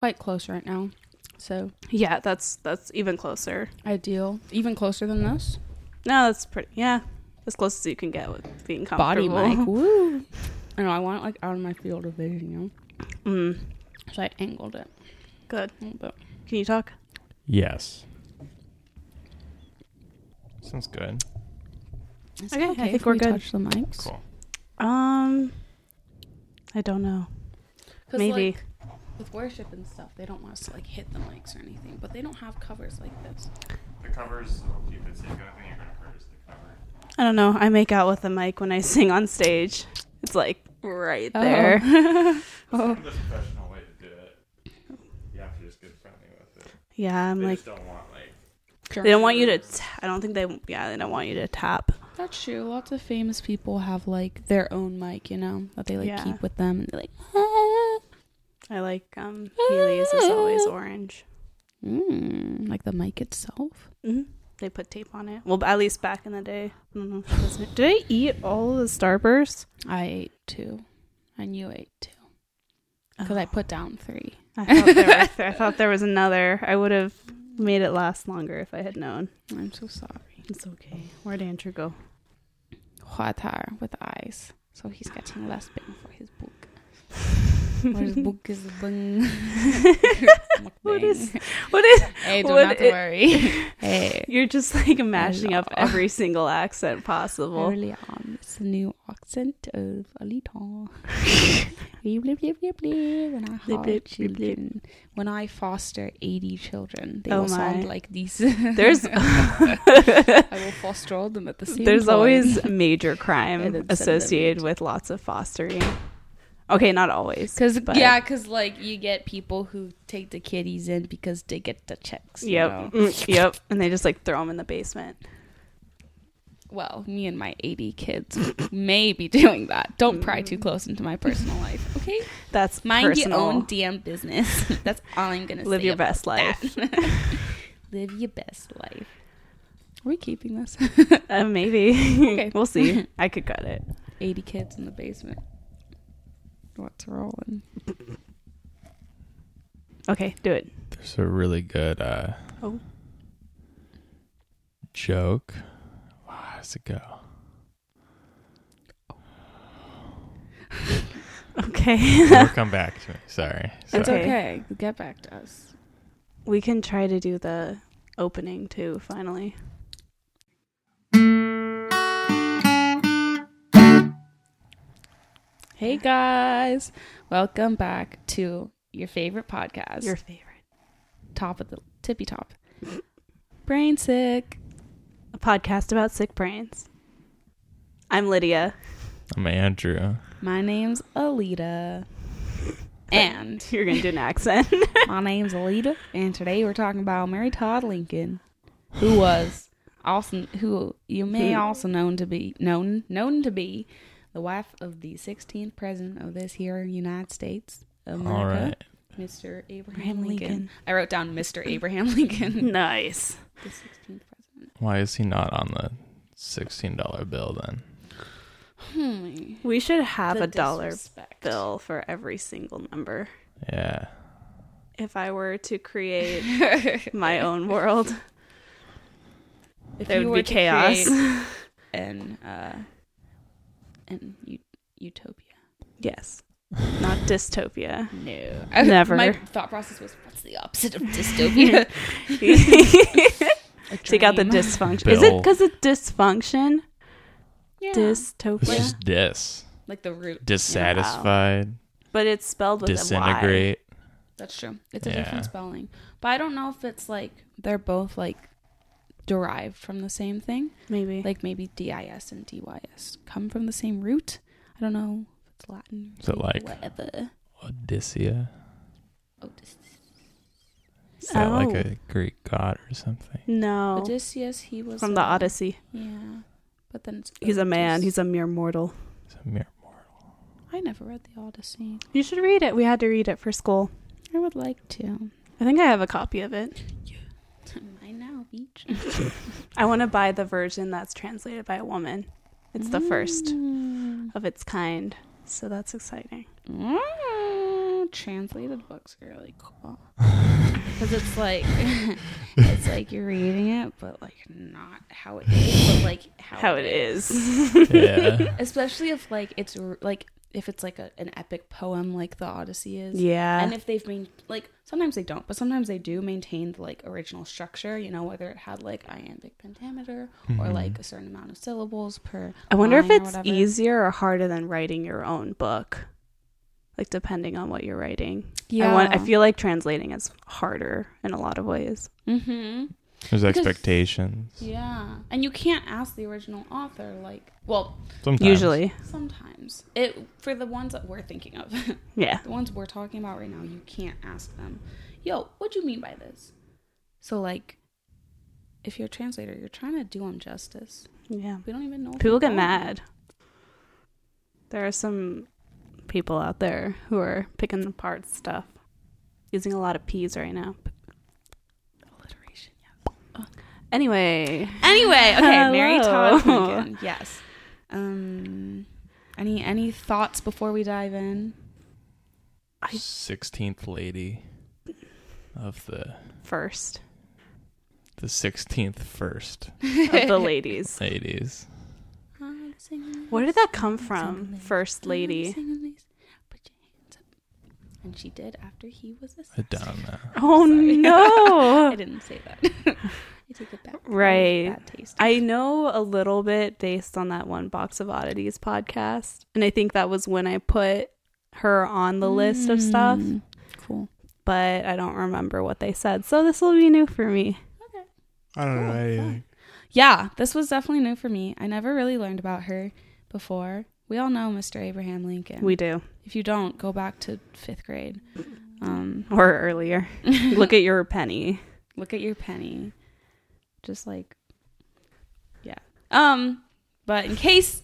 quite close right now. So Yeah, that's that's even closer. ideal. Even closer than this. No, that's pretty. Yeah, as close as you can get with being comfortable. Body mic. Woo. I know. I want it like out of my field of vision, you know. Mm, So I angled it good. a little bit. Can you talk? Yes. Sounds good. Is Okay, it I think if we're we good. Touch the mics. Cool. Um, I don't know. 'Cause, Maybe. like, with worship and stuff, they don't want us to like hit the mics or anything, but they don't have covers like this. The covers will keep it safe. The only thing you're gonna hurt is the cover. I don't know. I make out with the mic when I sing on stage. It's like right Oh. there. That's Oh. the professional way to do it. You have to just get friendly with it. yeah, I'm they like just don't want like they don't want you to. T- I don't think they. Yeah, they don't want you to tap. That's true. Lots of famous people have like their own mic, you know, that they like Yeah. keep with them, and they're like, ah. I like um Haley's is always orange. mm, like the mic itself. hmm They put tape on it. Well, at least back in the day. I don't know if it Did I eat all the Starburst? I ate two, and you ate two, because I Oh. put down three. I thought there was, I thought there was another. I would have made it last longer if I had known. I'm so sorry. It's okay. Where'd Andrew go? Water with eyes, so he's getting less bang for his book. Or his book is bang. What is- What is? Hey, don't have to it- worry. hey. You're just like mashing up every single accent possible. Early on, it's the new accent of Alita. When I have children, when I foster 80 children, they Oh will sound like these. There's I will foster all of them at the same time. there's time. always major crime then send them associated with lots of fostering. Okay, not always. Cause but- yeah, cause like you get people who take the kiddies in because they get the checks. you Yep. know? Mm, yep. And they just like throw them in the basement. Well, me and my 80 kids may be doing that. Don't pry too close into my personal life, okay? That's Mind personal. your own damn business. That's all I'm gonna Live say Live your best life. Live your best life. Are we keeping this? Uh, maybe. Okay. we'll see. I could cut it. 80 kids in the basement. What's rolling? Okay, do it. there's a really good uh Oh. joke. Wow, how does it go? Okay. It'll come back to me. Sorry. It's Sorry. okay. Get back to us. we can try to do the opening too, finally. Hey guys, welcome back to your favorite podcast. Your favorite. top of the tippy top. Brain sick. A podcast about sick brains. I'm Lydia. I'm Andrew. My name's Alita. And You're going to do an accent. my name's Alita. And today we're talking about Mary Todd Lincoln, who was also who you may also known to be known known to be the wife of the 16th president of this here United States of America, All right. Mr. Abraham Abraham Lincoln. Lincoln. I wrote down Mr. Abraham Lincoln, nice. the 16th president. Why is he not on the sixteen dollar bill then? Hmm. We should have The a dollar bill for every single number. Yeah. If I were to create my own world, If there would be chaos. And uh, an u- utopia. yes. Not dystopia. No, I, Never. My thought process was, "What's the opposite of dystopia?" A Take out the dream. dysfunction. Is it because of dysfunction? yeah. It's Dystopia. just dis. like the root. Dissatisfied. But it's spelled with a Y. Disintegrate. That's true. It's a Yeah. different spelling, but I don't know if it's like they're both like derived from the same thing. Maybe. Like maybe dis and dys come from the same root. I don't know if it's Latin. Is it like- whatever? Odyssea. Oh, Is that Oh. like a Greek god or something? no. Odysseus. He was From the uh, Odyssey. Yeah, but then it's He's a man. He's a mere mortal. It's a mere mortal. I never read the Odyssey. You should read it. We had to read it for school. I would like to. I think I have a copy of it. Mine now, beach. I want to buy the version that's translated by a woman. It's the first Mm. of its kind. So that's exciting. Mm, translated books are really cool because it's like it's like you're reading it, but like not how it is, but like how, How it is. Yeah. Especially if like it's r- like if it's like a, an epic poem like the Odyssey is. yeah. And if they've been like sometimes they don't, but sometimes they do maintain the like original structure, you know, whether it had like iambic pentameter or Mhm. like a certain amount of syllables per I wonder if line or it's whatever. easier or harder than writing your own book. Like depending on what you're writing. Yeah. I want I feel like translating is harder in a lot of ways. Mm-hmm. There's Because- expectations. Yeah. And you can't ask the original author, like well, Sometimes. Usually. sometimes. It for the ones that we're thinking of. Yeah. the ones we're talking about right now, you can't ask them, yo, what do you mean by this? So like if you're a translator, you're trying to do them justice. Yeah. We don't even know. People get mad. There are some people out there who are picking apart stuff. Using a lot of P's right now. Alliteration. Anyway. Anyway, okay, Mary Todd Lincoln. Yes. Um any any thoughts before we dive in? 16th lady of the First the 16th first of the ladies. ladies. Where did that come from? First lady. And she did after he was I don't know. Oh Sorry. no. I didn't say that. I take it back. That Right. Bad taste. I know a little bit based on that one Box of Oddities podcast. And I think that was when I put her on the list of stuff, Mm, Cool. but I don't remember what they said. So this will be new for me. Okay. I don't Cool, know anything. Yeah, this was definitely new for me. I never really learned about her before. We all know Mr. Abraham Lincoln. We do. if you don't, go back to fifth grade. Um, Or earlier. Look at your penny. look at your penny. Just like, yeah. Um, but in case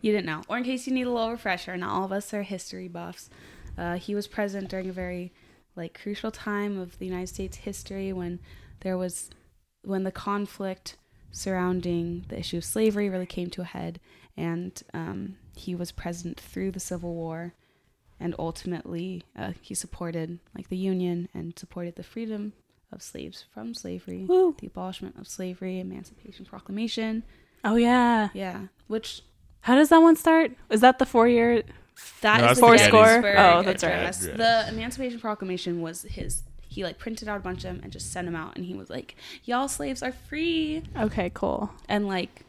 you didn't know, or in case you need a little refresher, not all of us are history buffs. Uh, he was present during a very like crucial time of the United States history when there was when the conflict surrounding the issue of slavery really came to a head, and um, he was present through the Civil War, and ultimately uh, he supported like the Union and supported the freedom of slaves from slavery, Woo. the abolishment of slavery, Emancipation Proclamation. Oh yeah. Yeah, which How does that one start? Is that the four year? that No, is that's the Four score? Oh, that's right. Address. Address. The Emancipation Proclamation was his. He like printed out a bunch of them and just sent them out, and he was like, "Y'all slaves are free," Okay, cool. and like.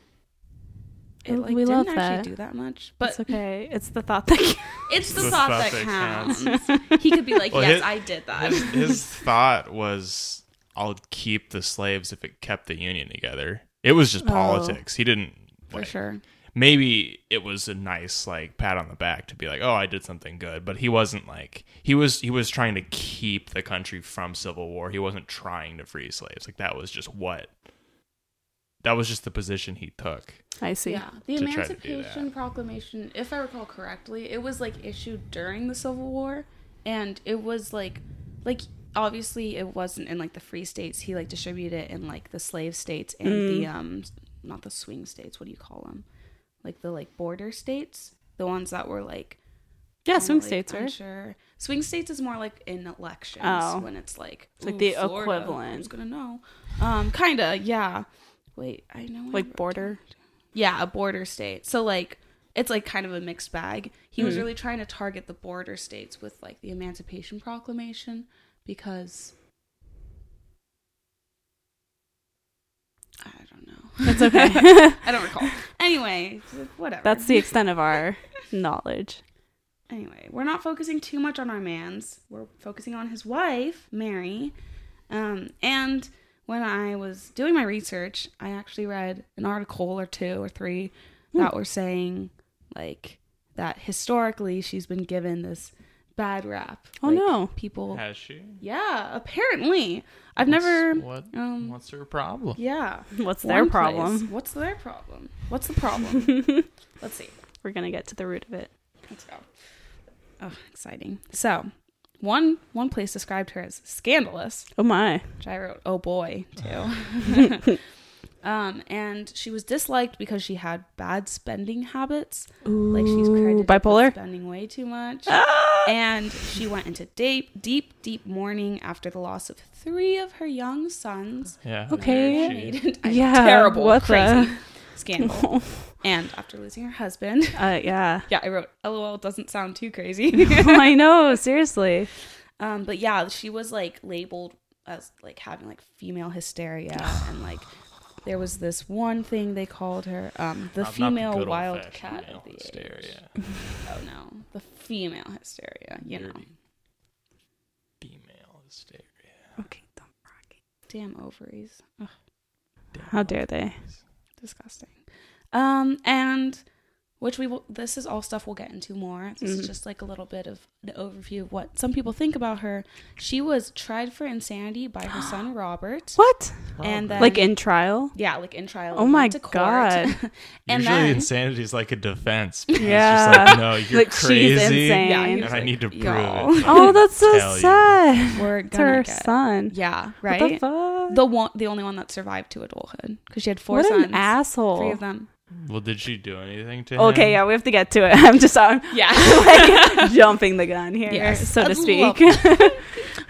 It We- like we didn't love actually that. do that much, But but it's okay. It's the thought that counts. it's the The thought, thought that, that counts. he could be like, Well, "Yes, his- I did that." His, his thought was, "I'll keep the slaves if it kept the union together." It was just Oh. politics. He didn't for sure. maybe it was a nice like pat on the back to be like, "Oh, I did something good," but he wasn't like he was he was trying to keep the country from civil war. He wasn't trying to free slaves. Like that was just what that was just the position he took. I see. Yeah, the to try to do Emancipation Proclamation, if I recall correctly, it was like issued during the Civil War, and it was like, like obviously it wasn't in like the free states. He like distributed it in like the slave states and the um, not the swing states. What do you call them? Like the like border states, the ones that were like Yeah, kinda, swing like, states, right? unsure. Swing states is more like in elections Oh. when it's like It's like the Florida, equivalent. Who's gonna know? Um, kinda, yeah. Wait, I know. I Like wrote border. down- Yeah, a border state. So like it's like kind of a mixed bag. He was Hmm. really trying to target the border states with like the Emancipation Proclamation because I don't know. It's okay. I don't recall. Anyway, whatever. That's the extent of our knowledge. anyway, we're not focusing too much on our man's. We're focusing on his wife, Mary. Um, and when I was doing my research, I actually read an article or two or three that were saying like that historically she's been given this bad rap. Oh, Like, no. people. Has she? Yeah, apparently. I've never. What? Um, What's her problem? yeah. What's their One problem? place. What's their problem? What's the problem? Let's see. We're gonna get to the root of it. Let's go. Oh, exciting. So, one one place described her as scandalous, Oh my. which I wrote, "Oh boy," too. um, and she was disliked because she had bad spending habits. Like she's credited bipolar. spending way too much. Ah! and she went into deep, deep, deep mourning after the loss of three of her young sons. Yeah. Okay. She- Yeah, terrible, what crazy the- scandal. And after losing her husband, Uh, yeah. yeah, I wrote, "LOL doesn't sound too crazy." I know. Seriously. um, but yeah, she was like labeled as like having like female hysteria, and like there was this one thing they called her, um, the Not- not female good wild cat of the age. hysteria. Oh no, the female hysteria. You know, Female hysteria. Okay. don't rock it. damn ovaries. Ugh. How dare they? disgusting. Um, and which we will. This is all stuff we'll get into more. This Mhm. is just like a little bit of an overview of what some people think about her. She was tried for insanity by her son Robert, What? and then Like in trial? yeah, like in trial. Oh my to. God. and Usually then insanity is like a defense. It's Yeah. just like, no, you're Like, she's crazy. insane. yeah, And was I need to prove "Y'all." it. Oh, that's so Tell you. sad. We're It's gonna her get son. yeah, What right. the fuck? The one, the only one that survived to adulthood because she had four what sons. an asshole. Three of them. Well, did she do anything to him? Okay, yeah, we have to get to it. I'm just I'm Yeah, like jumping the gun here, Yes, so to speak. a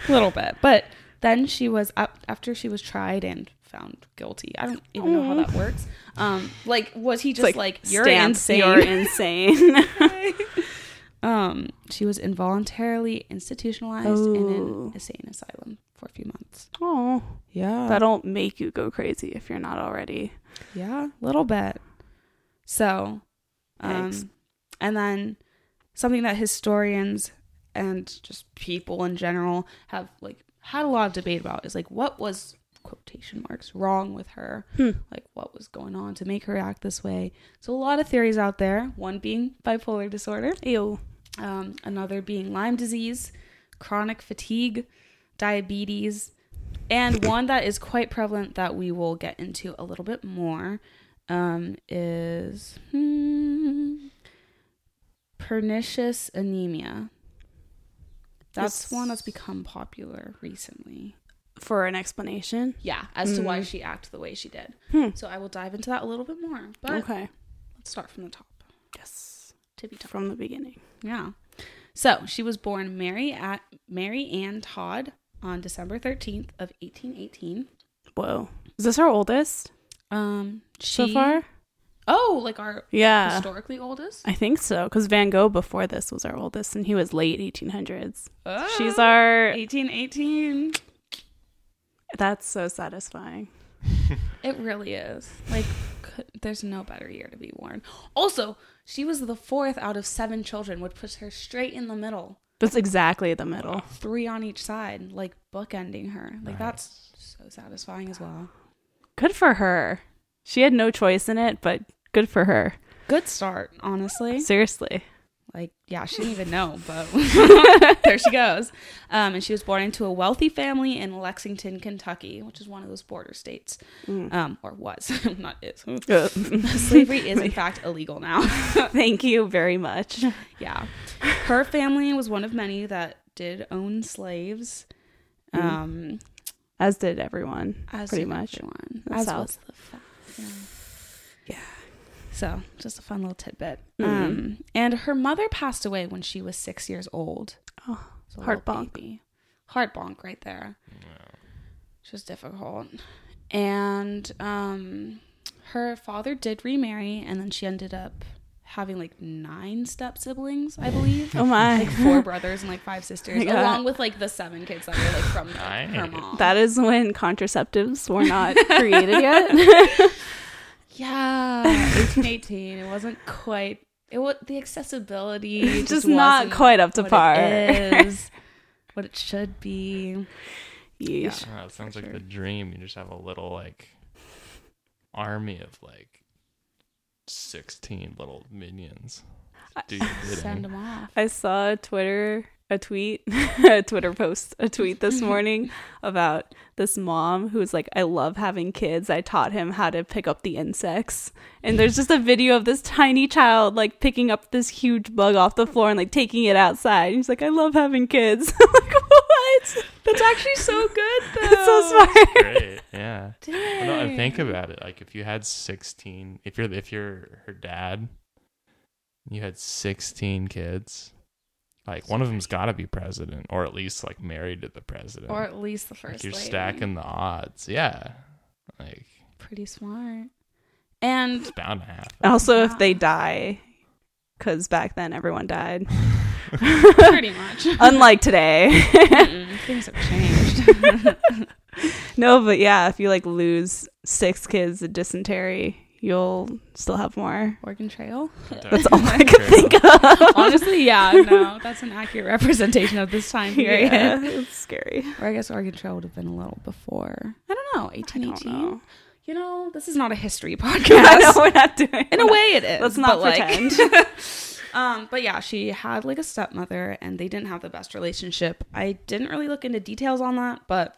little bit. But then she was up after she was tried and found guilty. I don't even know how that works. Um, like was he just like, you're insane? You're insane. um, she was involuntarily institutionalized in an insane asylum for a few months. oh, Yeah, that'll make you go crazy if you're not already. yeah, a little bit. So, Yikes. um, and then something that historians and just people in general have like had a lot of debate about is like what was quotation marks wrong with her Hmm. like what was going on to make her act this way so a lot of theories out there one being bipolar disorder Ew. um, another being lyme disease chronic fatigue diabetes and one that is quite prevalent that we will get into a little bit more um, is hmm, pernicious anemia that's Yes. one that's become popular recently For an explanation. yeah as to why Mm. she acted the way she did Hmm. so i will dive into that a little bit more but Okay. let's start from the top Yes. tippy top From the beginning. Yeah. So she was born Mary at Mary Ann Todd on December thirteenth of eighteen eighteen. Whoa. Is this her oldest Um, so far? Oh, like our Yeah. historically oldest. I think so, because Van Gogh before this was our oldest, and he was late 1800s. She's Oh, our. eighteen eighteen. That's so satisfying. It really is. Like, could, there's no better year to be born. Also, she was the fourth out of seven children, which puts her straight in the middle, That's exactly the middle. three on each side, like bookending her. Like that's so satisfying as well. Good for her. She had no choice in it, but good for her. Good start, honestly. Seriously. like yeah she didn't even know but there she goes um, and she was born into a wealthy family in lexington kentucky which is one of those border states Mm. um, or was not is slavery is in fact illegal now Thank you very much. yeah her family was one of many that did own slaves Mm. As did everyone, as pretty did much. everyone, as South. was the fa- yeah. So, just a fun little tidbit. Mhm. Um, and her mother passed away when she was six years old. Oh, So Heart little bonk. baby. Heart bonk right there. Which was difficult. And um, her father did remarry, and then she ended up having like nine step siblings, I believe. oh my. like four brothers and like five sisters, Yeah. along with like the seven kids that were like from like, her mom. That is when contraceptives were not created yet. yeah, eighteen eighteen. It wasn't quite. It was the accessibility just, Just not wasn't quite up to what par. It is what it should be. Yeesh. Oh, it sounds For like sure. the dream. You just have a little like army of like sixteen little minions. Do Send them off. I saw a Twitter a tweet, a Twitter post, a tweet this morning about this mom who's like, I love having kids. I taught him how to pick up the insects. And there's just a video of this tiny child like picking up this huge bug off the floor and like taking it outside. He's like, I love having kids. I'm like, what? That's actually so good though. It's so smart. Great, yeah. Well, no, and think about it. Like if you had sixteen, if you're if you're her dad, you had sixteen kids. Like one of them's got to be president, or at least like married to the president. or at least the Like, first. you're lady. stacking the odds. Yeah, like Pretty smart. And it's bound to happen. Also, if they die, because back then everyone died. pretty much. Unlike today. Mm-mm, things have changed. no, but yeah, if you like lose six kids of dysentery, you'll still have more. Oregon Trail. That's all I could think of. Honestly, yeah, no, that's an accurate representation of this time period. Yeah, it's scary. Or I guess Oregon Trail would have been a little before. I don't know, I eighteen don't eighteen. know. You know, this is not a history I know podcast. we're not doing. In a way, it is. Let's not but, like- pretend. Um, but yeah, she had like a stepmother, and they didn't have the best relationship. I didn't really look into details on that, but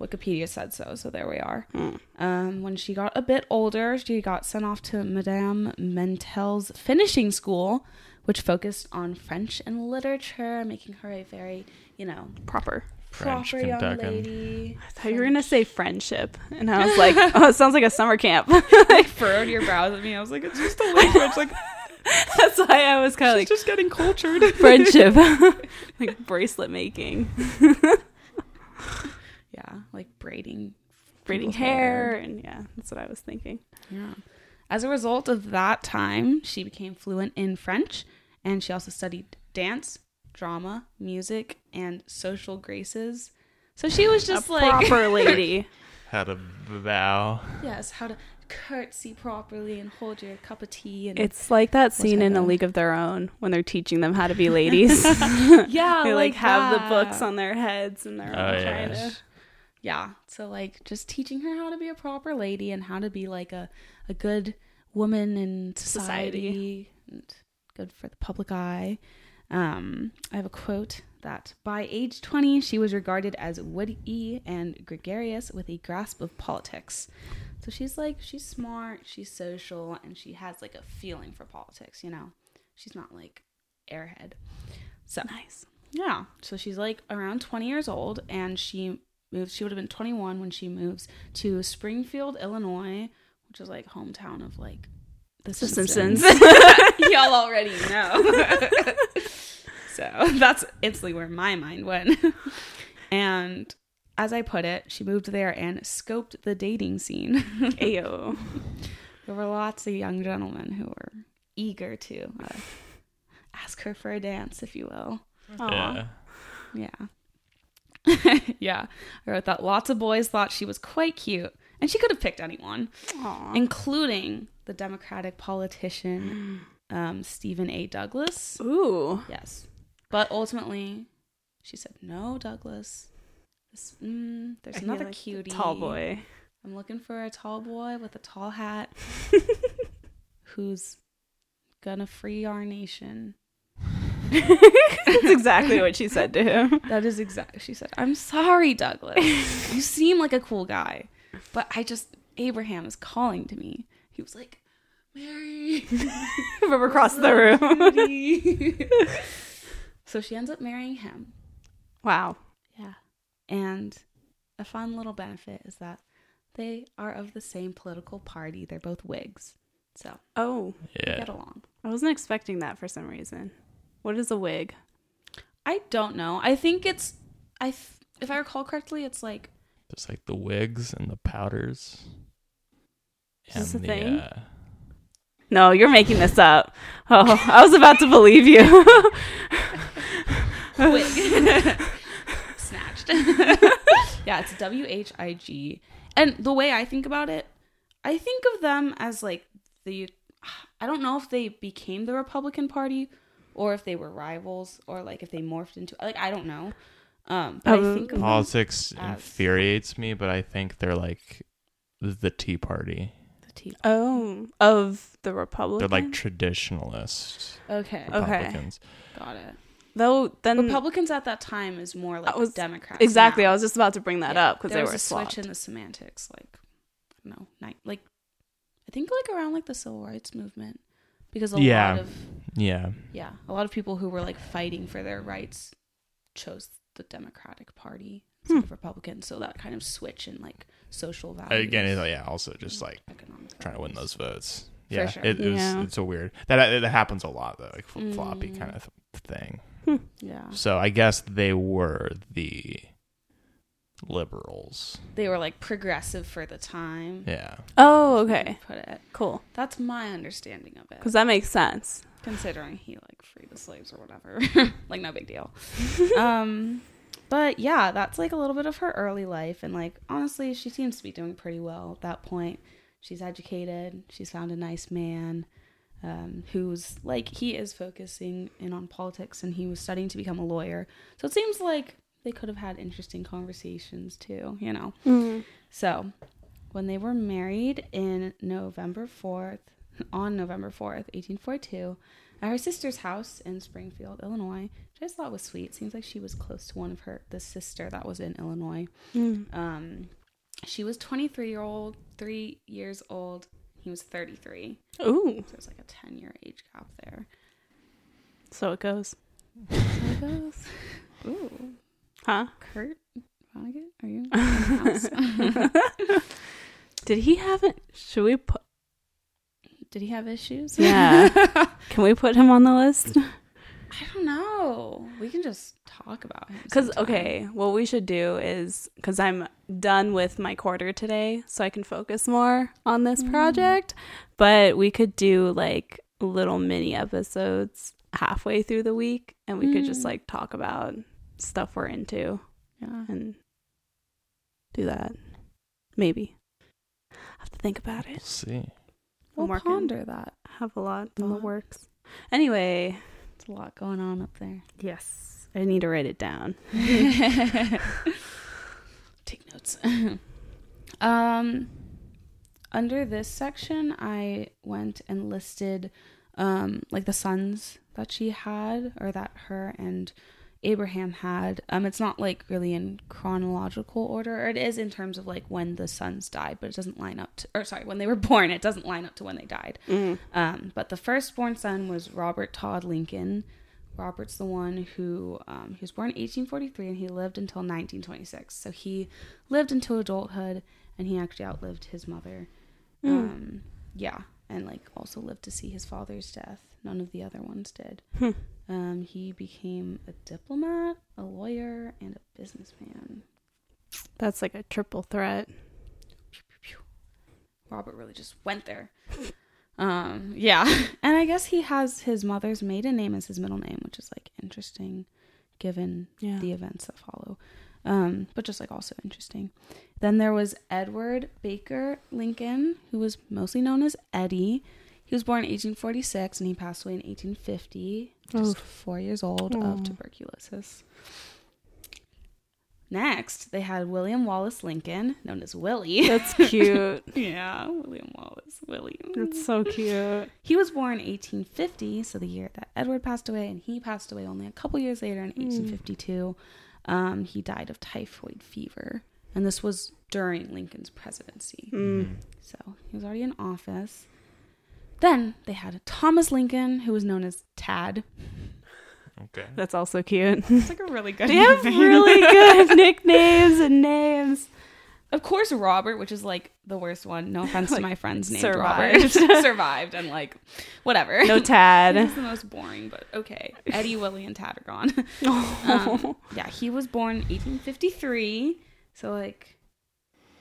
Wikipedia said so. So there we are. Hmm. Um, when she got a bit older, she got sent off to Madame Mentelle's finishing school, which focused on French and literature, making her a very, you know, Proper. French proper young Kentuckan. lady. I thought you were gonna say friendship, and I was like, oh, it sounds like a summer camp. like furrowed your brows at me. I was like, it's just a language. Like That's why I was kind of like just getting cultured. friendship, like bracelet making, yeah, like braiding, braiding people's hair, and yeah, that's what I was thinking. Yeah. As a result of that time, she became fluent in French and she also studied dance, drama, music, and social graces. So she was just a like proper lady. How to bow. yes, how to curtsy properly and hold your cup of tea and It's like that scene in A League of Their Own when they're teaching them how to be ladies. yeah, they like, have the books on their heads and they're all Oh, trying yeah. to. Yeah, so like just teaching her how to be a proper lady and how to be like a a good woman in society, and good for the public eye. Um, I have a quote that by age 20, she was regarded as witty and gregarious with a grasp of politics. So she's like, she's smart, she's social, and she has like a feeling for politics, you know? She's not like airhead. So Nice. yeah. So she's like around 20 years old and she moves she would have been 21 when she moves to Springfield, Illinois, which is like hometown of like the, The Simpsons. Simpsons. Y'all already know. so that's instantly where my mind went. and as I put it, she moved there and scoped the dating scene. Ayo. there were lots of young gentlemen who were eager to uh, ask her for a dance, if you will. Aw. Yeah. Yeah. yeah. I wrote that lots of boys thought she was quite cute. And she could have picked anyone, Aw. including the Democratic politician um, Stephen A. Douglas. Ooh. Yes. But ultimately, she said, no, Douglas. Mm, there's I another like cutie. Tall boy. I'm looking for a tall boy with a tall hat who's gonna free our nation. That's exactly what she said to him. That is exactly. She said, "I'm sorry, Douglas. you seem like a cool guy, but I just Abraham is calling to me." He was like, "Mary, From across the room. so she ends up marrying him. Wow. Yeah, and a fun little benefit is that they are of the same political party. They're both Whigs, so Oh, Yeah. get along. I wasn't expecting that for some reason. What is a wig? I don't know. I think it's I. Th- if I recall correctly, it's like Just like the wigs and the powders. Is this a the, thing? uh, No, you're making this up. Oh, I was about to believe you. wig snatched yeah it's w-h-i-g and the way i think about it i think of them as like the i don't know if they became the republican party or if they were rivals or like if they morphed into like i don't know um but i Um, think of them politics as- infuriates me, but I think they're like the Tea Party. the Tea- oh, of the Republicans. They're like traditionalist okay Okay. Got it Though then republicans at that time is more like I was- democrats exactly. now. I was just about to bring that Yeah, up because there they was were a switch in the semantics like i don't know night like i think like around like the civil rights movement because a Yeah. lot of Yeah. yeah a lot of people who were like fighting for their rights chose the democratic party instead Hmm. of republican so that kind of switch in like social values Again, yeah, also just like economic trying to win those votes. For Yeah, sure. it, it was, Yeah. it's a weird that that happens a lot though, like flip floppy Mm. kind of thing. Yeah. So I guess they were the liberals. They were like progressive for the time. Yeah. Oh, That's the way okay. Put it. Cool. That's my understanding of it. Because that makes sense. considering he like freed the slaves or whatever. like no big deal. um but yeah, that's like a little bit of her early life and like honestly, she seems to be doing pretty well at that point. She's educated, she's found a nice man um who's like he is focusing in on politics and he was studying to become a lawyer. So it seems like they could have had interesting conversations too, you know. Mm. So, when they were married in November 4th, on November 4th, 1842, at her sister's house in Springfield, Illinois, which I just thought was sweet. Seems like she was close to one of her, the sister that was in Illinois. Mm. Um, she was 23 year old, three years old. He was 33. Ooh. So there's like a 10 year age gap there. So it goes. So it goes. Ooh, Huh? Kurt Vonnegut, are you in the house? Did he have it? Should we put? Did he have issues? Yeah. Can we put him on the list? I don't know. We can just talk about him. Because okay, what we should do is because I'm done with my quarter today, so I can focus more on this project. But we could do like little mini episodes halfway through the week, and we could just Mm. like talk about stuff we're into yeah. and do that. Maybe. I have to think about We'll it. see. We'll working. ponder that. Have a lot in the works. Anyway, It's a lot going on up there. yes, I need to write it down. Take notes. um, under this section, I went and listed um like the sons that she had or that her and Abraham had. Um, it's not like really in chronological order. Or it is in terms of like when the sons died, but it doesn't line up. To, or sorry, when they were born, it doesn't line up to when they died. Mm. Um, but the firstborn son was Robert Todd Lincoln. Robert's the one who um, he was born in 1843 and he lived until 1926. So he lived into adulthood and he actually outlived his mother. Mm. Um, yeah, and like also lived to see his father's death. None of the other ones did. Um, he became a diplomat, a lawyer, and a businessman. That's like a triple threat. Robert really just went there. Um, yeah. And I guess he has his mother's maiden name as his middle name, which is like interesting given Yeah. the events that follow. Um, but just like also interesting. Then there was Edward Baker Lincoln, who was mostly known as Eddie. He was born in 1846 and he passed away in 1850, just Oof. four years old Aw. of tuberculosis. Next, they had William Wallace Lincoln, known as Willie. That's cute. Yeah, William Wallace, Willie. That's so cute. He was born in 1850, so the year that Edward passed away, and he passed away only a couple years later in 1852. Um, he died of typhoid fever, and this was during Lincoln's presidency. Mm. So he was already in office. Then they had Thomas Lincoln, who was known as Tad. Okay. That's also cute. It's like a really good They have name. really good nicknames and names. Of course, Robert, which is like the worst one. No offense Like, to my friends named survived. Robert, survived, and like whatever. No It's Tad. the most boring, but okay. Eddie, Willie, and Tad are gone. Oh. Um, yeah, he was born 1853. So like,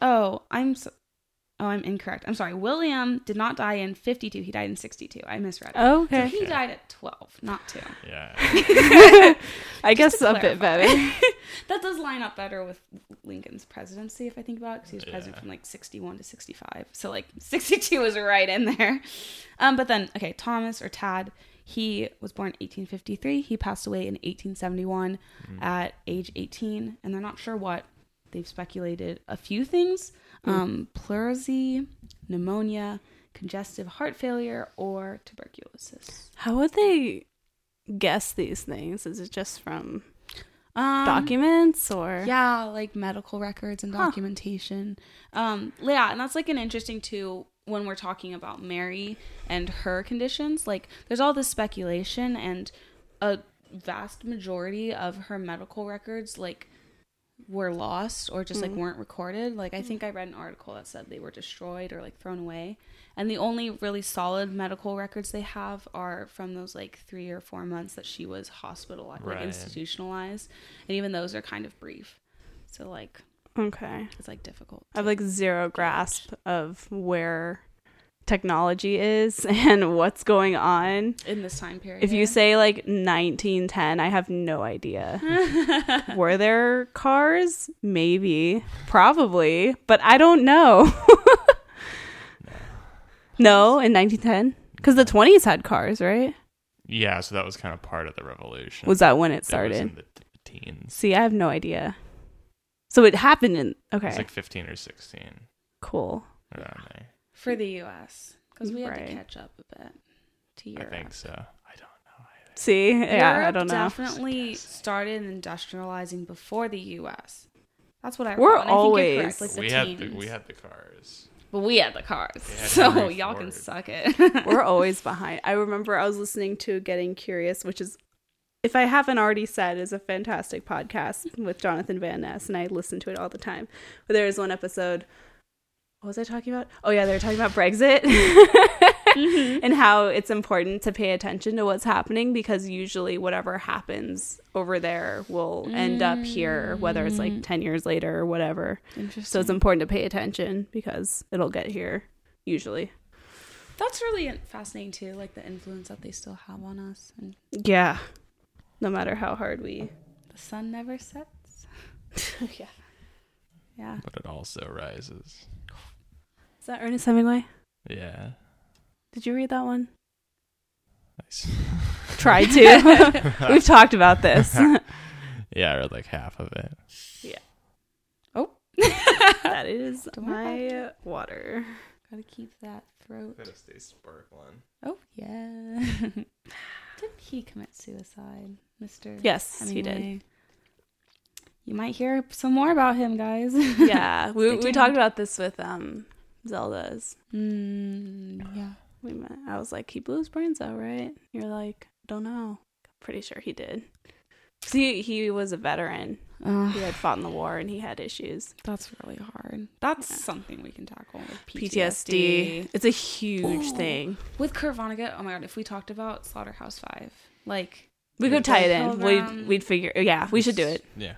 oh, I'm so, oh, I'm incorrect. I'm sorry. William did not die in 52. He died in 62. I misread it. So okay. he died at 12, not two. Yeah. I guess to a bit better. That does line up better with Lincoln's presidency, if I think about it, because he was president Yeah. from like 61 to 65. So like 62 is right in there. Um, but then, okay, Thomas or Tad, he was born 1853. He passed away in 1871 at age 18, and they're not sure what. They've speculated a few things um, pleurisy, pneumonia, congestive heart failure, or tuberculosis. How would they guess these things? Is it just from Um, documents or? Yeah, like medical records and Huh. documentation. Um, yeah, and that's like an interesting too when we're talking about Mary and her conditions. Like, there's all this speculation, and a vast majority of her medical records, like, were lost or just like Mm. weren't recorded. Like I think I read an article that said they were destroyed or like thrown away. And the only really solid medical records they have are from those like 3 or 4 months that she was hospitalized, like institutionalized. And even those are kind of brief. So like Okay. it's like difficult. I have like zero grasp of where technology is and what's going on. in this time period. If you say like 1910, I have no idea. Were there cars? Maybe. Probably. But I don't know. no, in 1910? Because the 20s had cars, right? Yeah, so that was kind of part of the revolution. Was that when it It was started? in the t- teens. See, I have no idea. So it happened in. Okay. It's like 15 or 16 cool. around there. For the US cuz we had Right. to catch up a bit to Europe. I think so. I don't know. either. See? Yeah, I don't know. Definitely started industrializing before the U.S. That's what I. We're recall, and I think you're always- correct, like the we had the, we had the cars. but we had the cars, had so y'all can suck it. We're always behind. I remember I was listening to Getting Curious, which is, if I haven't already said, is a fantastic podcast with Jonathan Van Ness, and I listen to it all the time. But there was one episode. What was I talking about? Oh yeah, they were talking about Brexit mm-hmm. and how it's important to pay attention to what's happening because usually whatever happens over there will end up here, whether it's like mm. ten years later or whatever. Interesting. So it's important to pay attention because it'll get here usually. That's really fascinating too, like the influence that they still have on us, and Yeah. No matter how hard we. the sun never sets. yeah. Yeah. But it also rises. Is that Ernest Hemingway? Yeah. Did you read that one? Nice. Try to. We've talked about this. yeah, I read like half of it. Yeah. Oh, that is my water. Gotta keep that throat. Gotta stay sparkling. Oh yeah. Didn't he commit suicide, Mister? Yes, he did. You might hear some more about him, guys. Yeah, we we talked about this with um Zelda's. Mm, yeah. We met. I was like, he blew his brains out, right? You're like, don't know. Pretty sure he did. he he was a veteran. Ugh, He had fought in the war and he had issues. that's really hard. That's Yeah. something we can tackle with PTSD. PTSD. It's a huge Ooh. thing. With Kurt Vonnegut, oh my god, if we talked about Slaughterhouse Five, like We could tie it in. We'd we'd figure. Yeah, we should do it. Yeah.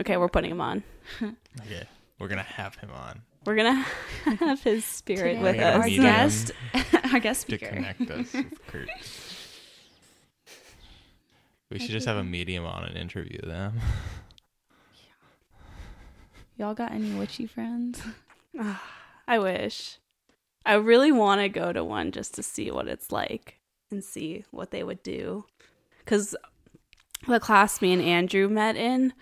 Okay, we're putting him on. Okay. We're gonna have him on We're gonna have his spirit today, with We're our us. meet him guest, our guest to speaker. connect us with Kurt. We should just have a medium on and interview them. Y'all got any witchy friends? I wish. I really want to go to one just to see what it's like and see what they would do. Because the class me and Andrew met in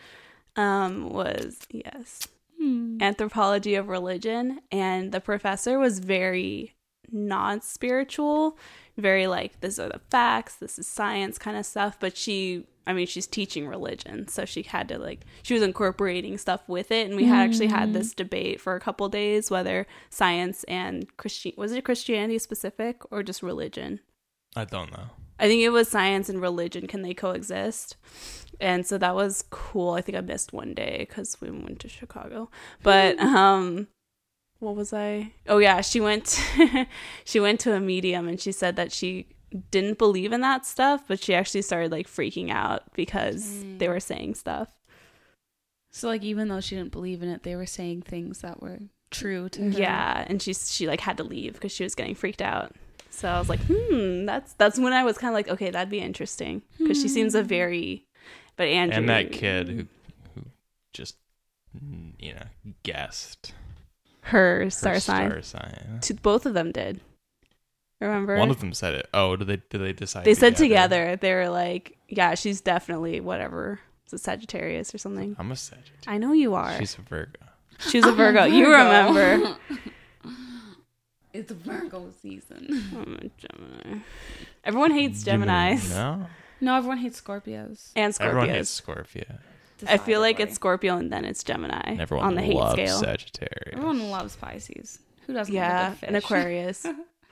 um, was, yes, Hmm. anthropology of religion. And the professor was very non spiritual, very like, these are the facts, this is science kind of stuff. But she, I mean, she's teaching religion. So she had to like, she was incorporating stuff with it. And we had actually had this debate for a couple days whether science and Christian, was it Christianity specific or just religion? I don't know. I think it was science and religion. Can they coexist? And so that was cool. I think I missed one day because we went to Chicago. But um, what was I? Oh yeah, she went. she went to a medium and she said that she didn't believe in that stuff, but she actually started like freaking out because they were saying stuff. So like even though she didn't believe in it, they were saying things that were true to her. Yeah, and she she like had to leave because she was getting freaked out. So I was like, hmm, that's that's when I was kind of like, okay, that'd be interesting because she seems a very, but Andrew And that kid who who just you know guessed her her star sign. Star sign. To, both of them did. Remember? One of them said it. Oh, did they did they decide? they said together. They were like, "Yeah, she's definitely whatever. It's a Sagittarius or something." I'm a Sagittarius. I know you are. She's a Virgo. She's a I'm a Virgo. You remember? It's a Virgo season. I'm a Gemini. Everyone hates Gemini. Geminis No, No, everyone hates Scorpios. and Scorpio. everyone hates Scorpio. I feel like it's Scorpio and then it's Gemini And everyone on the hate loves scale. Sagittarius. everyone loves Pisces. Who doesn't? love a Yeah, good and? Aquarius.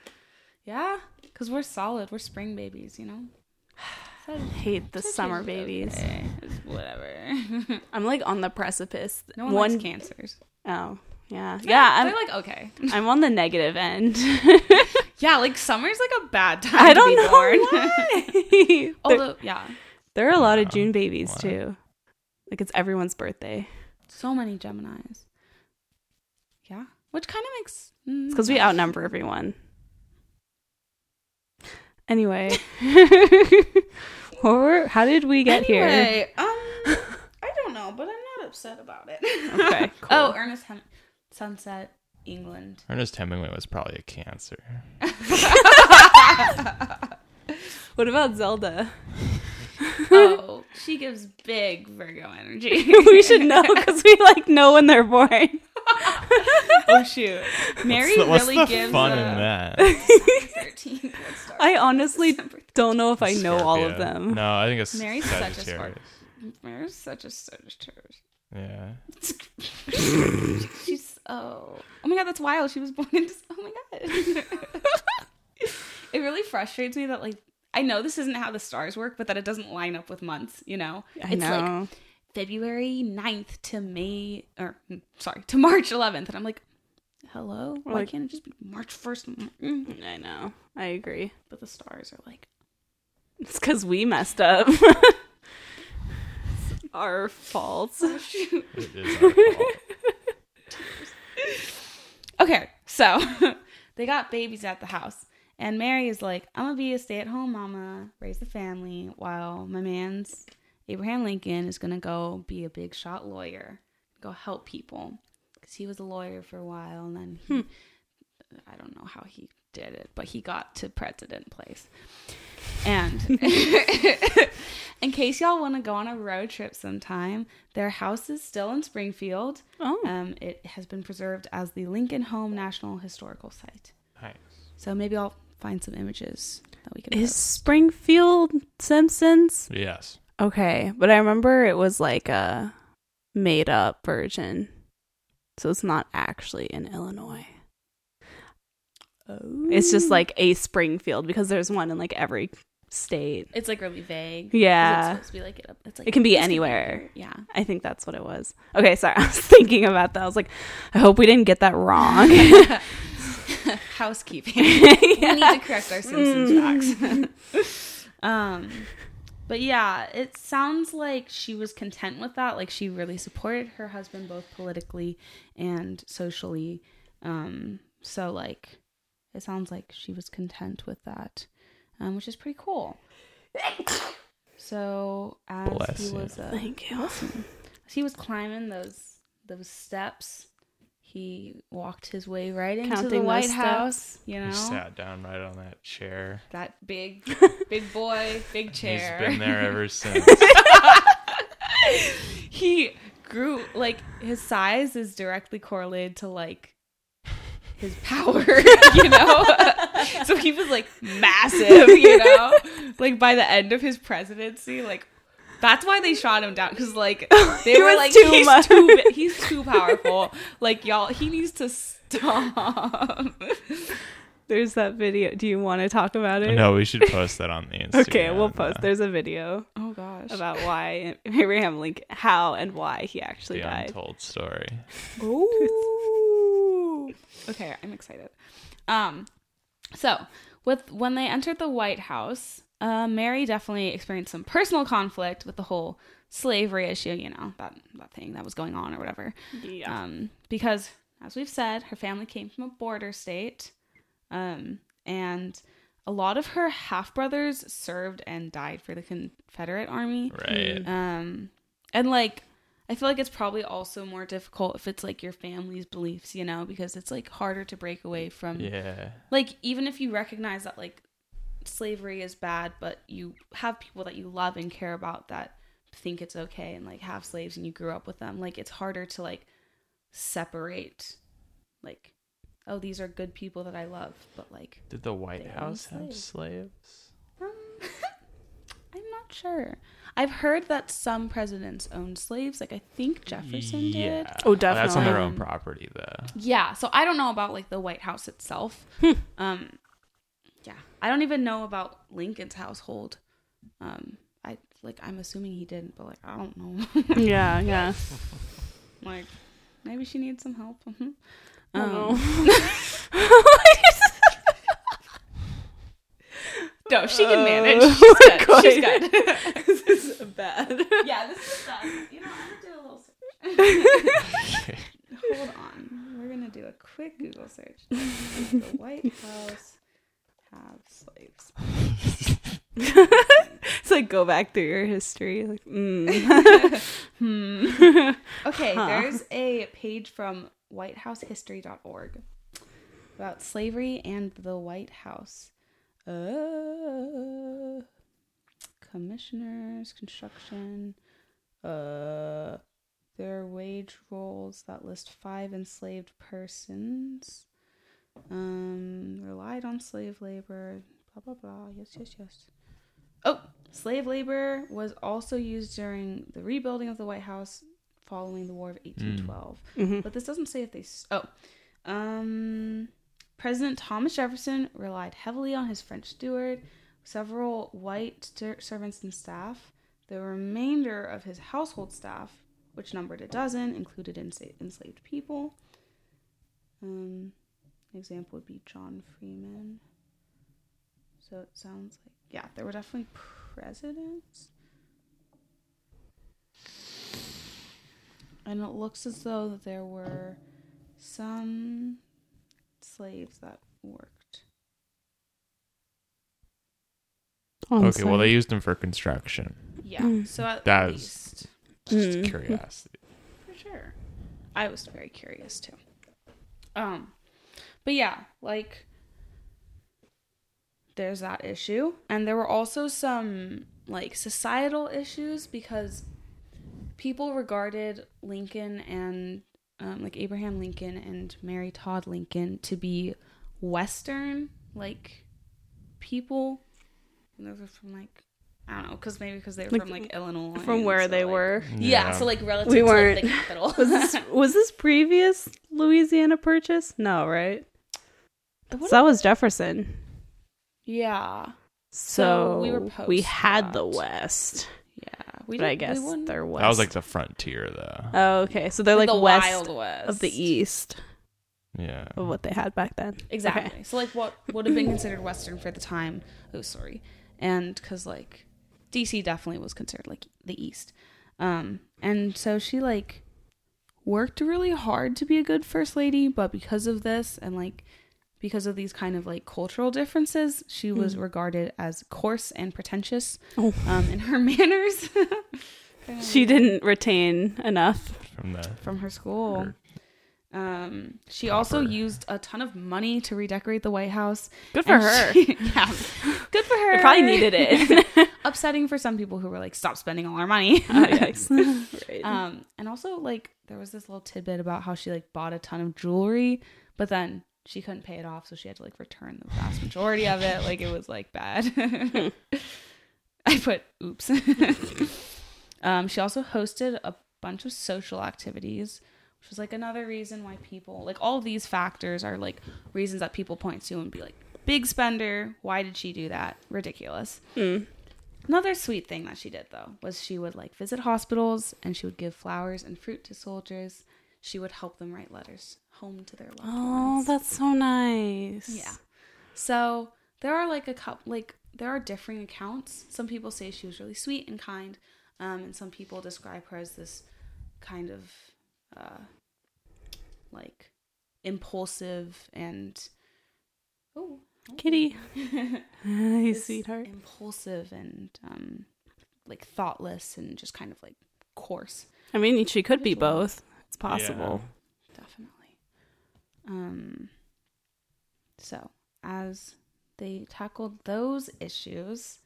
yeah, because we're solid. We're spring babies, you know. Said- hate the said summer babies. okay. It's Whatever. I'm like on the precipice. no one, One likes cancers. oh yeah yeah. they're I'm like okay. I'm on the negative end. Yeah, like summer's like a bad time. I don't be know born. why. there, Although, yeah, there are a lot of June babies Wow. too. Like it's everyone's birthday. so many Gemini's. Yeah, which kind of makes mm, It's because we outnumber everyone. Anyway, or how did we get here? Um, I don't know, but I'm not upset about it. Okay, cool. Oh, Ernest Hem- Sunset, England. Ernest Hemingway was probably a cancer. What about Zelda? oh, she gives big Virgo energy. we should know because we like know when they're born. oh shoot, Mary what's the, what's really the gives fun a in that? 13. I honestly don't know if I know all of them. No, I think it's Mary's such a Sagittarius. Mary's such a Sagittarius. Yeah. She's oh oh my god, that's wild. She was born in. Dec- Oh my god. it really frustrates me that like I know this isn't how the stars work, but that it doesn't line up with months. You know, I it's know. like February 9th to May or mm, sorry to March 11th, and I'm like, hello, why Like- can't it just be March 1st? Mm. I know. I agree. But the stars are like, It's because we messed up. It's our fault. oh shoot. It is our fault. Okay, so they got babies at the house. And Mary is like, I'm gonna be a stay at home mama, raise the family, while my man's Abraham Lincoln is gonna go be a big shot lawyer, go help people. Because he was a lawyer for a while, and then he, hmm. I don't know how he did it, but he got to president place. And in case y'all want to go on a road trip sometime, their house is still in Springfield. Oh. Um, it has been preserved as the Lincoln Home National Historical Site. Nice. So maybe I'll find some images that we can. Is post. Springfield Simpsons? Yes. Okay, but I remember it was like a made up version. So it's not actually in Illinois. It's just like a Springfield because there's one in like every state. It's like really vague. Yeah. It's supposed to be like it, it's like It can be anywhere. here. Yeah. I think that's what it was. Okay, sorry. I was thinking about that. I was like, I hope we didn't get that wrong. Housekeeping. We need to correct our Simpsons Mm. facts. um, but yeah, it sounds like she was content with that. Like she really supported her husband both politically and socially. Um, so like, it sounds like she was content with that, um, which is pretty cool. So as Bless he you. was, uh, Thank you. listen, as he was climbing those those steps, he walked his way right into Counting the those White steps. House. You know, He sat down right on that chair. that big, big boy, big chair. He's been there ever since. he grew like his size is directly correlated to like his power, you know. so he was like massive, you know. Like by the end of his presidency, like that's why they shot him down because like they were like too he's much." too bi- he's too powerful. Like y'all, he needs to stop. There's that video. Do you want to talk about it? no, we should post that on the Instagram. Okay, we'll post. There's a video oh gosh. about why Abraham Lincoln, how and why he actually the died. untold story. Ooh. Okay, I'm excited. Um, so with when they entered the White House, uh, Mary definitely experienced some personal conflict with the whole slavery issue. You know that that thing that was going on or whatever. Yeah. Um, because as we've said, her family came from a border state, um, and a lot of her half brothers served and died for the Confederate Army. Right. Um, and like, I feel like it's probably also more difficult if it's like your family's beliefs, you know, because it's like harder to break away from. Yeah. Like, even if you recognize that like slavery is bad, but you have people that you love and care about that think it's okay and like have slaves and you grew up with them, like it's harder to like separate, like, oh, these are good people that I love, but like, Did the White House have slaves. slaves? um, I'm not sure. I've heard that some presidents owned slaves. Like I think Jefferson did. Yeah. Oh, That's on their own property, though. Yeah. So I don't know about like the White House itself. Um, yeah, I don't even know about Lincoln's household. Um, I like I'm assuming he didn't, but like I don't know. Yeah, yeah. like maybe she needs some help. Mhm. I don't Um, know. No, she can manage. Uh, She's good. She's quite. good. this is bad. yeah, this is done. You know, I'm gonna do a little search. Hold on. We're gonna do a quick Google search. Does the White House have slaves? it's like go back through your history. Like, mm. Hmm. Okay, Huh. there's a page from whitehousehistory.org about slavery and the White House. Uh, commissioners, construction, uh, their wage rolls that list five enslaved persons. Um, relied on slave labor. Blah blah blah. Yes, yes, yes. Oh, slave labor was also used during the rebuilding of the White House following the War of 1812. Mhm. But this doesn't say if they. Oh, um, President Thomas Jefferson relied heavily on his French steward, several white ser- servants and staff. The remainder of his household staff, which numbered a dozen, included enslaved people. Um, an example would be John Freeman. So it sounds like yeah, there were definitely presidents. And it looks as though there were some slaves that worked. On okay, well, they used them for construction. Yeah. Mm. So at That is- least Just Mm. curiosity. for sure. I was very curious too. Um but yeah, like there's that issue and there were also some like societal issues because people regarded Lincoln and um, like Abraham Lincoln and Mary Todd Lincoln to be western like people and those are from like I don't know because maybe because they were Like, from like Illinois from where so, they like- were. yeah, so like relative We to weren't- like, the capital. Was this was this previous Louisiana Purchase? No, right? What So that was Jefferson. yeah, So, So we we were we post had the. West, yeah. We but I didn't- we guess wouldn't- they're west. That was like the frontier, though. oh, okay. So they're like, the west Wild West of the East yeah. of what they had back then. Exactly. Okay. So like what would have been considered Western for the time. Oh, sorry. And because like DC definitely was considered like the East. Um, and so she like worked really hard to be a good first lady, but because of this and like because of these kind of like cultural differences, she was Mm. regarded as coarse and pretentious Oh. um, in her manners. She didn't retain enough. From the. from her school. Her Um, she also used a ton of money to redecorate the White House. Good for her. she- yeah, good for her. They probably needed it. Upsetting for some people who were like, "Stop spending all our money." Oh, yikes. right. um, and also like there was this little tidbit about how she like bought a ton of jewelry, but then she couldn't pay it off, so she had to like return the vast majority of it. Like it was like bad. I put oops. um, she also hosted a bunch of social activities, which was like another reason why people like all these factors are like reasons that people point to and be like, big spender. Why did she do that? Ridiculous. Mm. Another sweet thing that she did though was she would like visit hospitals and she would give flowers and fruit to soldiers. She would help them write letters home to their loved Oh, ones. that's so nice. Yeah. So there are like a couple, like there are differing accounts. Some people say she was really sweet and kind, um, and some people describe her as this kind of uh, like impulsive and oh Kitty. Hey, sweetheart. impulsive and um, like thoughtless and just kind of like coarse. I mean, she could be both. It's possible. definitely. Um, so as they tackled those issues,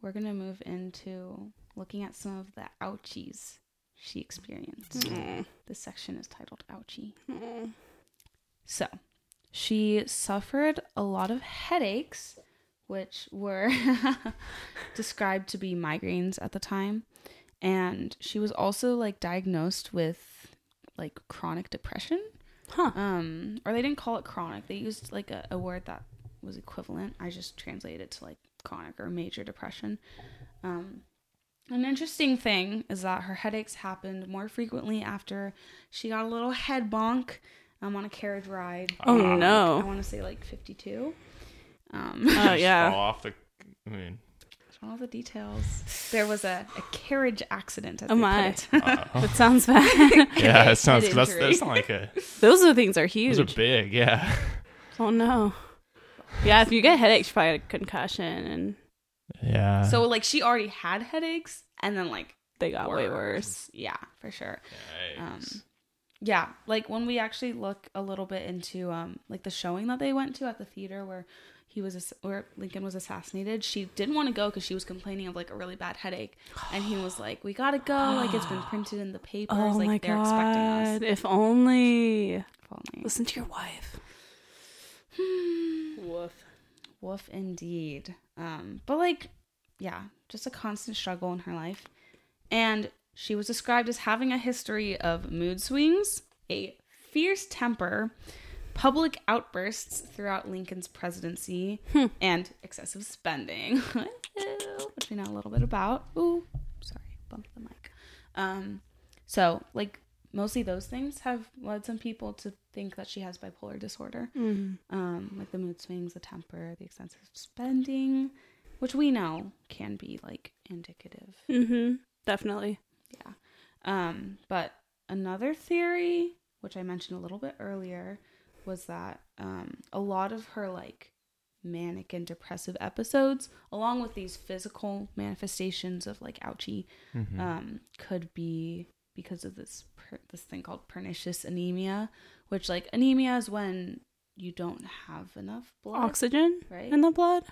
we're gonna move into looking at some of the ouchies she experienced. Mm. This section is titled "Ouchie." Mm. So, she suffered a lot of headaches, which were described to be migraines at the time. And she was also like diagnosed with like chronic depression. Huh. Um, or they didn't call it chronic. They used like a, a word that was equivalent. I just translated it to like chronic or major depression. Um, an interesting thing is that her headaches happened more frequently after she got a little head bonk um, on a carriage ride. Oh, Ah. no. I want to say like 52. Um, Oh Just yeah. fall off the. I mean, all the details. There was a, a carriage accident. As Oh my. Put it. uh-oh. That sounds bad. yeah, it sounds. Head That's, that's not like a. Those are things are huge. Those are big. Yeah. Oh no. Yeah, if you get headaches, you probably had a concussion, and Yeah. so like she already had headaches, and then like they got way worse. Yeah, for sure. Um, yeah, like when we actually look a little bit into um like the showing that they went to at the theater where he was ass- where Lincoln was assassinated, she didn't want to go because she was complaining of like a really bad headache, and he was like, "We gotta go! Like it's been printed in the papers. Oh like my they're expecting us." If only. If only. Listen to your wife. Woof. Woof indeed. Um, but like, yeah, just a constant struggle in her life. And she was described as having a history of mood swings, a fierce temper, public outbursts throughout Lincoln's presidency, and excessive spending, which we know a little bit about. Ooh, sorry, bumped the mic. Um, so like mostly those things have led some people to think that she has bipolar disorder um, like the mood swings, the temper, the excessive spending, which we know can be like indicative. Mm-hmm. Definitely. Yeah. Um, but another theory, which I mentioned a little bit earlier, was that um, a lot of her like manic and depressive episodes, along with these physical manifestations of like ouchie, Mhm. um, could be because of this per- this thing called pernicious anemia, which like anemia is when you don't have enough blood, Oxygen right? in the blood.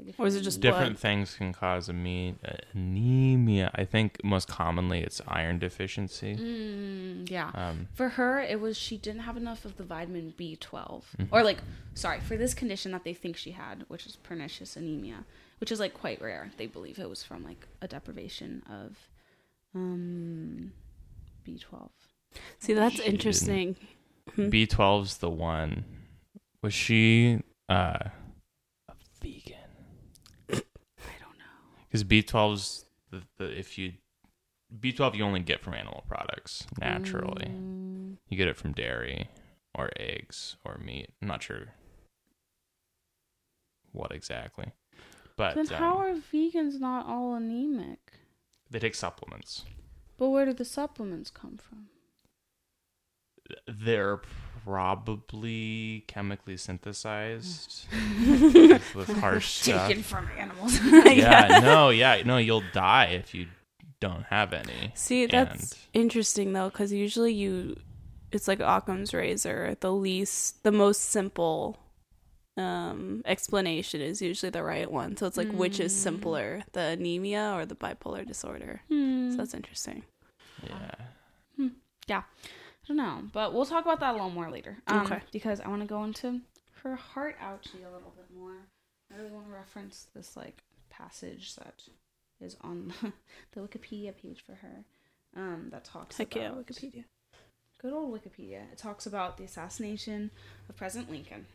Like Or is it just anemia- Different things can cause ame- anemia. I think most commonly it's iron deficiency. Mm, yeah. Um, For her, it was she didn't have enough of the vitamin B12. Mhm. Or, like, sorry, for this condition that they think she had, which is pernicious anemia, which is, like, quite rare. They believe it was from, like, a deprivation of um, B12. See, that's She interesting. Hmm. B12's the one. Was she uh, a vegan? I don't know. Because B12's the, the if you B12 you only get from animal products naturally. Mm, You get it from dairy or eggs or meat. I'm not sure what exactly, but then how um, are vegans not all anemic? they take supplements. But where do the supplements come from? They're probably chemically synthesized with, with harsh stuff. Taken from animals. yeah, no, yeah, no, you'll die if you don't have any. See, that's interesting though, because usually you, it's like Occam's razor. The least, the most simple um explanation is usually the right one. So it's like which is Mm. simpler, the anemia or the bipolar disorder. Hmm. So that's interesting. Yeah. Yeah. I don't know, but we'll talk about that a little more later. Um, Okay. Because I want to go into her heart ouchie a little bit more. I really want to reference this like passage that is on the Wikipedia page for her. Um, that talks Heck about yeah, Wikipedia. Good old Wikipedia. It talks about the assassination of President Lincoln.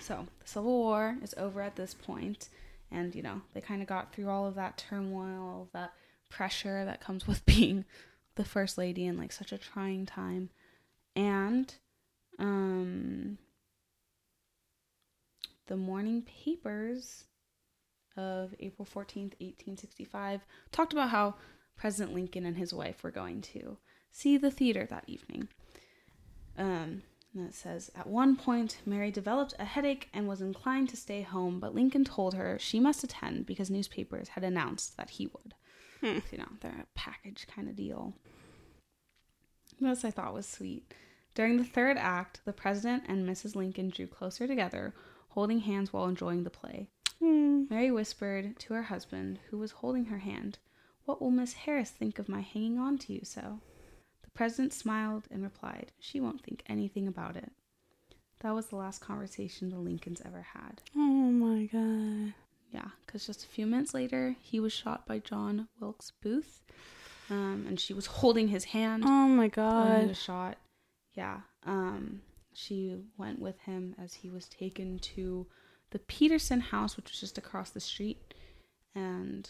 So the Civil War is over at this point, and you know they kind of got through all of that turmoil, all of that pressure that comes with being the first lady in like such a trying time, and um, the morning papers of April fourteenth, eighteen sixty-five, talked about how President Lincoln and his wife were going to see the theater that evening. Um, and it says, At one point, Mary developed a headache and was inclined to stay home, but Lincoln told her she must attend because newspapers had announced that he would. Hmm. You know, they're a package kind of deal. This I thought was sweet. During the third act, the president and Mrs. Lincoln drew closer together, holding hands while enjoying the play. Hmm. Mary whispered to her husband, who was holding her hand, What will Miss Harris think of my hanging on to you so? The president smiled and replied, She won't think anything about it. That was the last conversation the Lincolns ever had. Oh my god. Yeah, because just a few minutes later, he was shot by John Wilkes Booth, um, and she was holding his hand Oh my god. was shot. Yeah, um, she went with him as he was taken to the the Petersen house, which was just across the street. And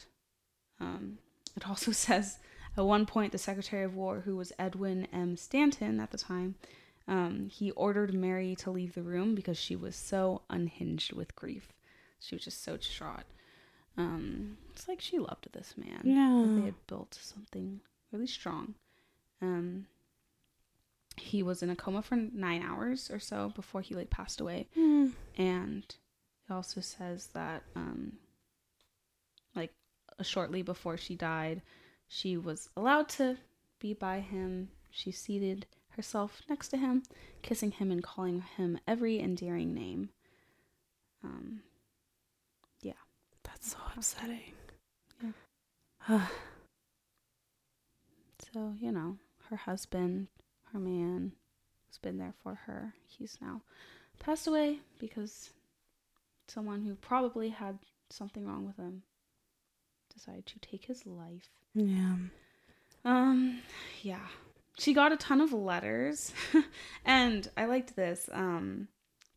um, it also says at one point, the Secretary of War, who was Edwin M. Stanton at the time, um, he ordered Mary to leave the room because she was so unhinged with grief. She was just so distraught. Um, it's like she loved this man. Yeah. They had built something really strong. Um, he was in a coma for nine hours or so before he like passed away Mm. and it also says that um like shortly before she died she was allowed to be by him she seated herself next to him kissing him and calling him every endearing name um so upsetting. Yeah. so you know her husband her man who's been there for her he's now passed away because someone who probably had something wrong with him decided to take his life yeah. Um, yeah. She got a ton of letters, and I liked this. Um,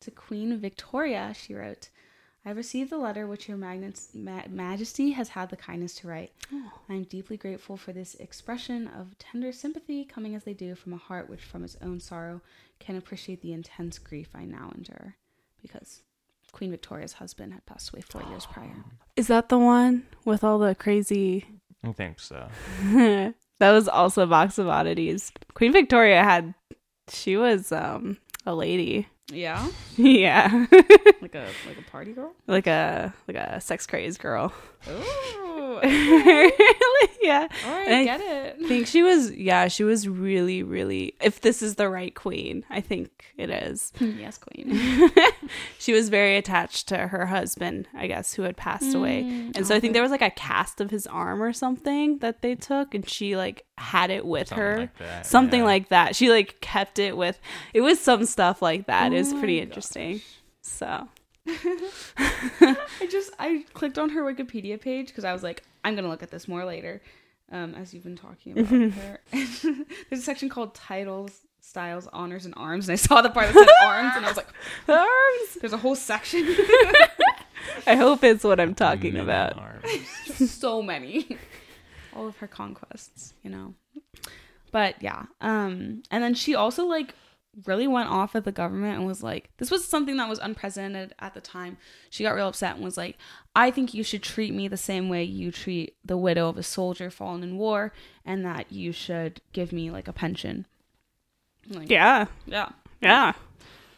to Queen Victoria, she wrote, I have received the letter which your magnets, ma- majesty has had the kindness to write. I am deeply grateful for this expression of tender sympathy coming as they do from a heart which from its own sorrow can appreciate the intense grief I now endure. Because Queen Victoria's husband had passed away four years prior. Is that the one with all the crazy? I think so. that was also a box of oddities. Queen Victoria had. She was um a lady. Yeah? yeah. Like a like a party girl? like a like a sex crazed girl. Ooh. yeah. All right, I get it. I think she was yeah, she was really, really if this is the right queen, I think it is. yes, queen. she was very attached to her husband, I guess, who had passed away. Mm, And so I think there was like a cast of his arm or something that they took and she like had it with Something her. like that, something yeah. like that. She like kept it with it was some stuff like that. it was Oh pretty my interesting. So I just I clicked on her Wikipedia page because I was like, I'm gonna look at this more later, um, as you've been talking about her. There's a section called titles, styles, honors, and arms, and I saw the part that said arms, and I was like, arms. there's a whole section, I hope it's what I'm talking Men about. arms. so many, all of her conquests, you know. But yeah, um, and then she also like really went off at the government and was like, this was something that was unprecedented at the time. She got real upset and was like, I think you should treat me the same way you treat the widow of a soldier fallen in war, and that you should give me like a pension. Like, Yeah. yeah, Yeah.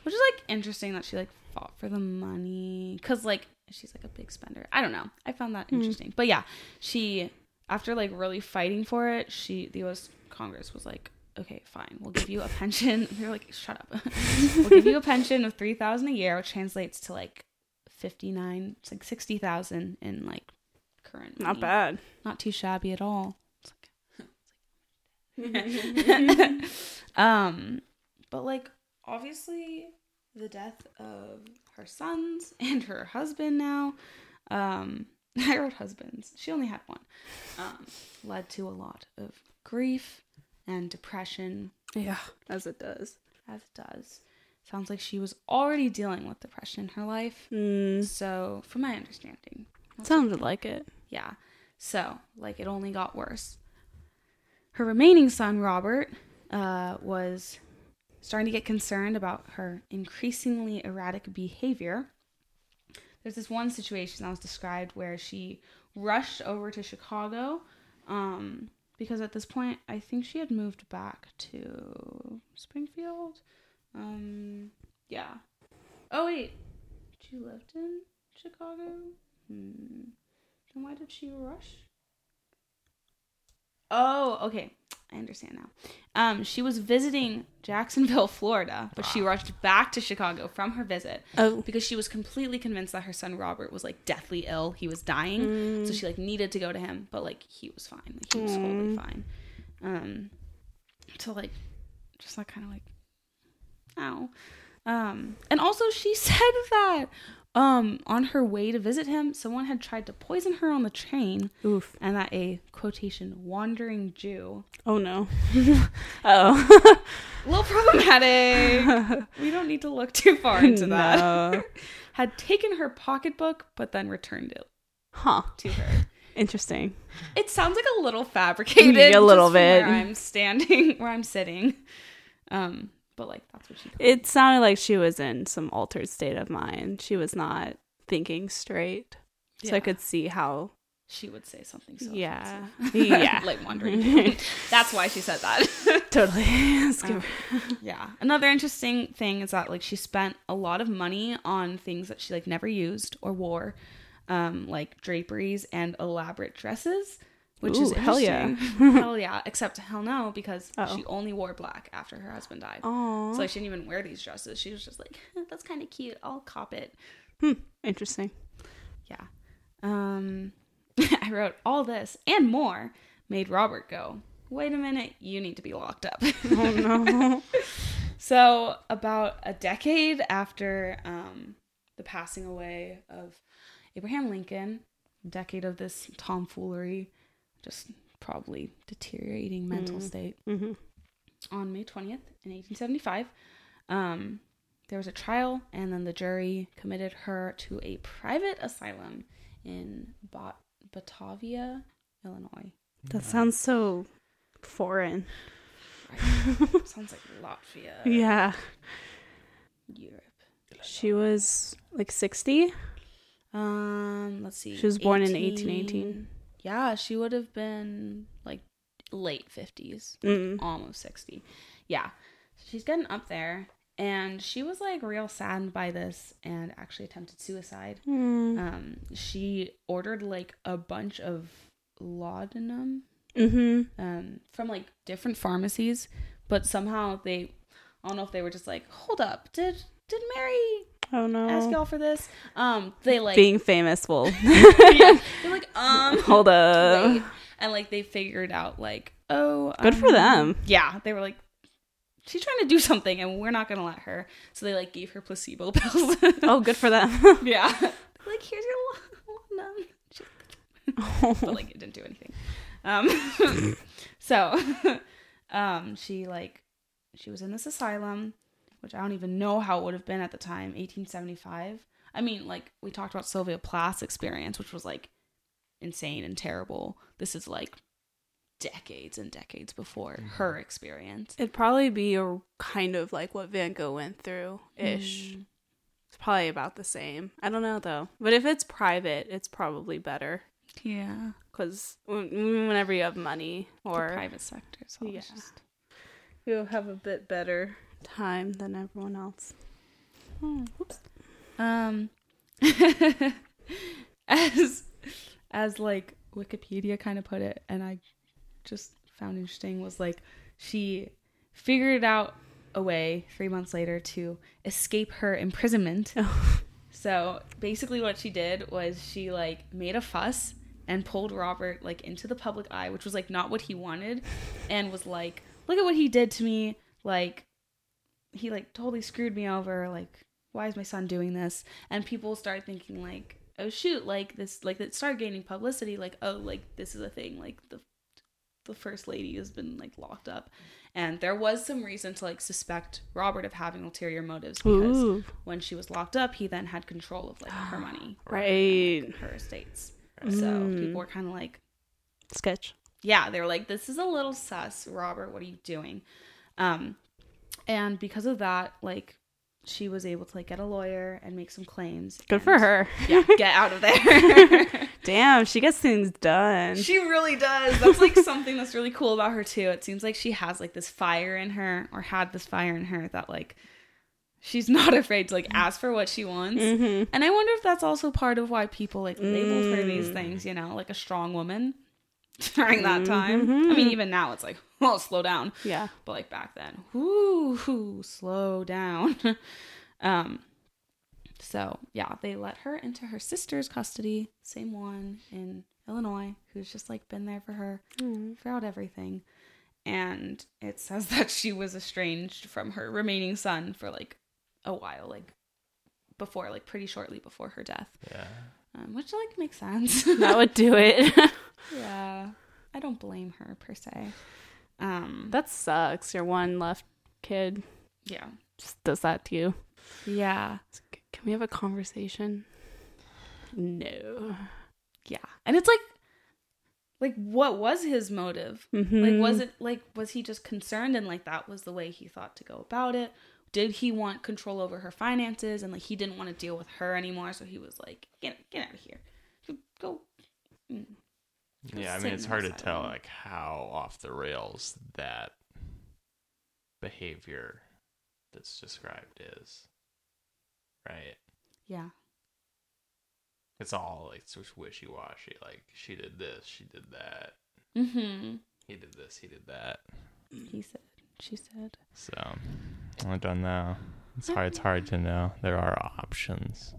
which is like interesting that she like fought for the money because like she's like a big spender. I don't know. I found that hmm. interesting, but yeah, she after like really fighting for it, she the U.S. Congress was like, okay, fine, we'll give you a pension. They're like, shut up. we'll give you a pension of three thousand a year, which translates to like fifty nine, it's like sixty thousand in like current. Not bad. Not too shabby at all. It's like- um, but like obviously the death of her sons and her husband now, um, I wrote husbands. She only had one. Um, led to a lot of grief and depression, Yeah, as it does. as it does. Sounds like she was already dealing with depression in her life. Mm, So, from my understanding, sounded like it. Yeah. So, like, it only got worse. Her remaining son, Robert, uh, was starting to get concerned about her increasingly erratic behavior. There's this one situation that was described where she rushed over to Chicago um, because at this point, I think she had moved back to Springfield. Um, yeah. Oh, wait. She lived in Chicago? Hmm. Then why did she rush? Oh, okay. I understand now. Um, she was visiting Jacksonville, Florida, but she rushed back to Chicago from her visit Oh. because she was completely convinced that her son Robert was like deathly ill. He was dying, Mm. so she like needed to go to him, but like he was fine. Like he was totally fine. Um, to like just like kind of like, ow. Um, and also she said that um on her way to visit him, someone had tried to poison her on the train, Oof. and that a quotation wandering Jew Oh no. oh. a little problematic. we don't need to look too far into that. No. had taken her pocketbook but then returned it Huh. to her. Interesting. It sounds like a little fabricated. A little from Where bit. I'm standing, where I'm sitting. Um, but like that's what she. It sounded like she was in some altered state of mind. She was not thinking straight. So I could see how. She would say something. So Yeah. Yeah. like wondering. that's why she said that. Totally. Um, yeah. Another interesting thing is that like she spent a lot of money on things that she like never used or wore, um, like draperies and elaborate dresses, which is hell yeah. hell yeah. Except hell no, because Uh-oh. she only wore black after her husband died. Aw. So like, she didn't even wear these dresses. She was just like, that's kind of cute. I'll cop it. Hmm. Interesting. Yeah. Um, I wrote all this and more made Robert go, wait a minute, you need to be locked up. Oh no. so, about a decade after um, the passing away of Abraham Lincoln, a decade of this tomfoolery, just probably deteriorating mental Mm. state, hmm on May 20th in 1875, um, there was a trial, and then the jury committed her to a private asylum in Bat- Batavia, Illinois. That sounds so foreign. Sounds like Latvia, Yeah. Europe. She was like 60. Um, let's see. She was born in 1818. Yeah, she would have been like late 50s, Mm. almost 60. Yeah. She's getting up there and she was like real saddened by this and actually attempted suicide. Mm. Um she ordered like a bunch of laudanum hmm um from like different pharmacies, but somehow they I don't know if they were just like, "Hold up. Did did Mary Oh no. ask y'all for this?" Um they like Being famous will yeah, they're like, um, hold up. wait. and like they figured out like, oh, Good for um, them. Yeah, they were like, she's trying to do something, and we're not gonna let her. So they like gave her placebo pills. Oh, good for them. yeah, like here's your laudanum. She- but like it didn't do anything. Um, so, um, she like she was in this asylum, which I don't even know how it would have been at the time, 1875. I mean, like we talked about Sylvia Plath's experience, which was like insane and terrible. This is like decades and decades before her experience. It'd probably be a kind of like what Van Gogh went through ish. Mm. It's probably about the same. I don't know though. But if it's private, it's probably better Yeah, because whenever you have money the or private sector. So Yeah. just you have a bit better time than everyone else. Hmm, Oops. Um, as as like Wikipedia kind of put it, and I just found interesting was like she figured out a way three months later to escape her imprisonment. So basically, what she did was she like made a fuss and pulled Robert like into the public eye, which was like not what he wanted, and was like, "Look at what he did to me! Like, he like totally screwed me over. Like, why is my son doing this?" And people start thinking like, "Oh shoot! Like this, like it started gaining publicity. Like, oh, like this is a thing. Like the the first lady has been like locked up." And there was some reason to like suspect Robert of having ulterior motives because Ooh, when she was locked up, he then had control of like her money, right. her estates. So Mm. people were kind of like, Sketch. yeah, they were like, this is a little sus, Robert. What are you doing? Um, and because of that, like, she was able to like get a lawyer and make some claims. Good for her. Yeah, get out of there. Damn, she gets things done. she really does. That's like something that's really cool about her too. It seems like she has like this fire in her, or had this fire in her that like she's not afraid to like ask for what she wants. hmm And I wonder if that's also part of why people like labeled her these Mm. things, you know, like a strong woman during that time. I mean, even now it's like, well, slow down. Yeah. But like back then, whoo, whoo slow down. um, so yeah, they let her into her sister's custody, same one in Illinois, who's just like been there for her throughout everything. And it says that she was estranged from her remaining son for like a while, like before, like pretty shortly before her death, Yeah. Um, which like makes sense. That would do it. yeah, I don't blame her per se. Um, that sucks. Your one left kid yeah, just does that to you. yeah. Can we have a conversation? No. Yeah. And it's like like what was his motive? mm-hmm. Like was it like was he just concerned and like that was the way he thought to go about it? Did he want control over her finances and like he didn't want to deal with her anymore so he was like get get out of here. Go mm. Yeah, I mean it's hard to tell like how off the rails that behavior that's described is. Right? Yeah. It's all like it's wishy washy. Like she did this, she did that, mm-hmm. he did this, he did that. He said she said. So I don't know. It's hard. It's hard to know. There are options.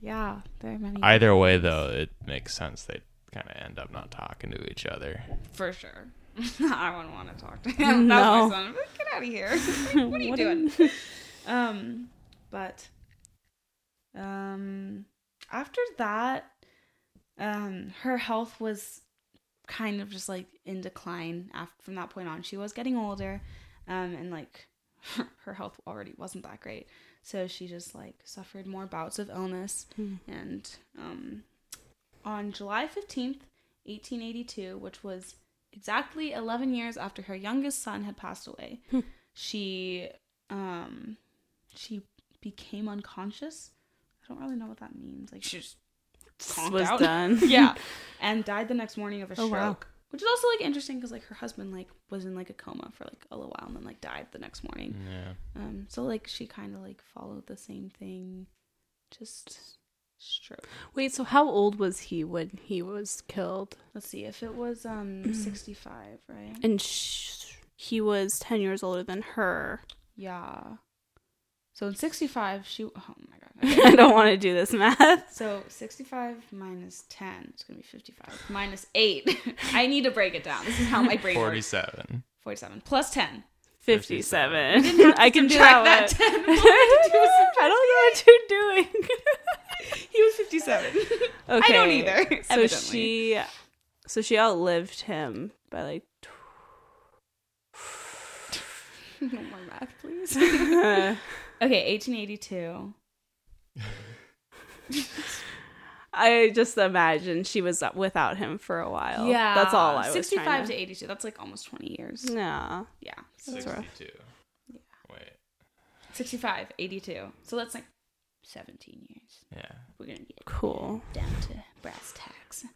Yeah, there are many Either way, though, it makes sense. They kind of end up not talking to each other. for sure. I wouldn't want to talk to him. No. That was my son. Get out of here. what are you What doing? um, but um, after that, um, her health was kind of just like in decline. After from that point on, she was getting older, um, and like her health already wasn't that great. So she just like suffered more bouts of illness, Hmm. and um, on July fifteenth, eighteen eighty-two, which was exactly 11 years after her youngest son had passed away Hmm. she um she became unconscious i don't really know what that means like she just was out. done. yeah and died the next morning of a Oh, stroke wow. Which is also like interesting because like her husband like was in like a coma for like a little while and then like died the next morning Yeah. um so like she kind of like followed the same thing just stroke Wait, so how old was he when he was killed? let's see if it was um 65 right And sh- he was 10 years older than her. Yeah. So in 65, she. Oh my god. I don't want to do this math. So 65 minus 10 is going to be 55. Minus 8. I need to break it down. This is how my brain works. Forty-seven. 47. Plus 10. 57. didn't have to I can do subtract that. that one. 10. All I I don't know what you're doing. He was 57. Okay. I don't either. So evidently. she so she outlived him by like no more math, please. Tw- okay, 1882. I just imagine she was without him for a while. Yeah. That's all I was 65 to to 82. That's like almost 20 years. No. Yeah. That's rough. Sixty-two. Wait. 65, 82. So that's like 17 years. Yeah. We're going to get Cool. down to brass tacks.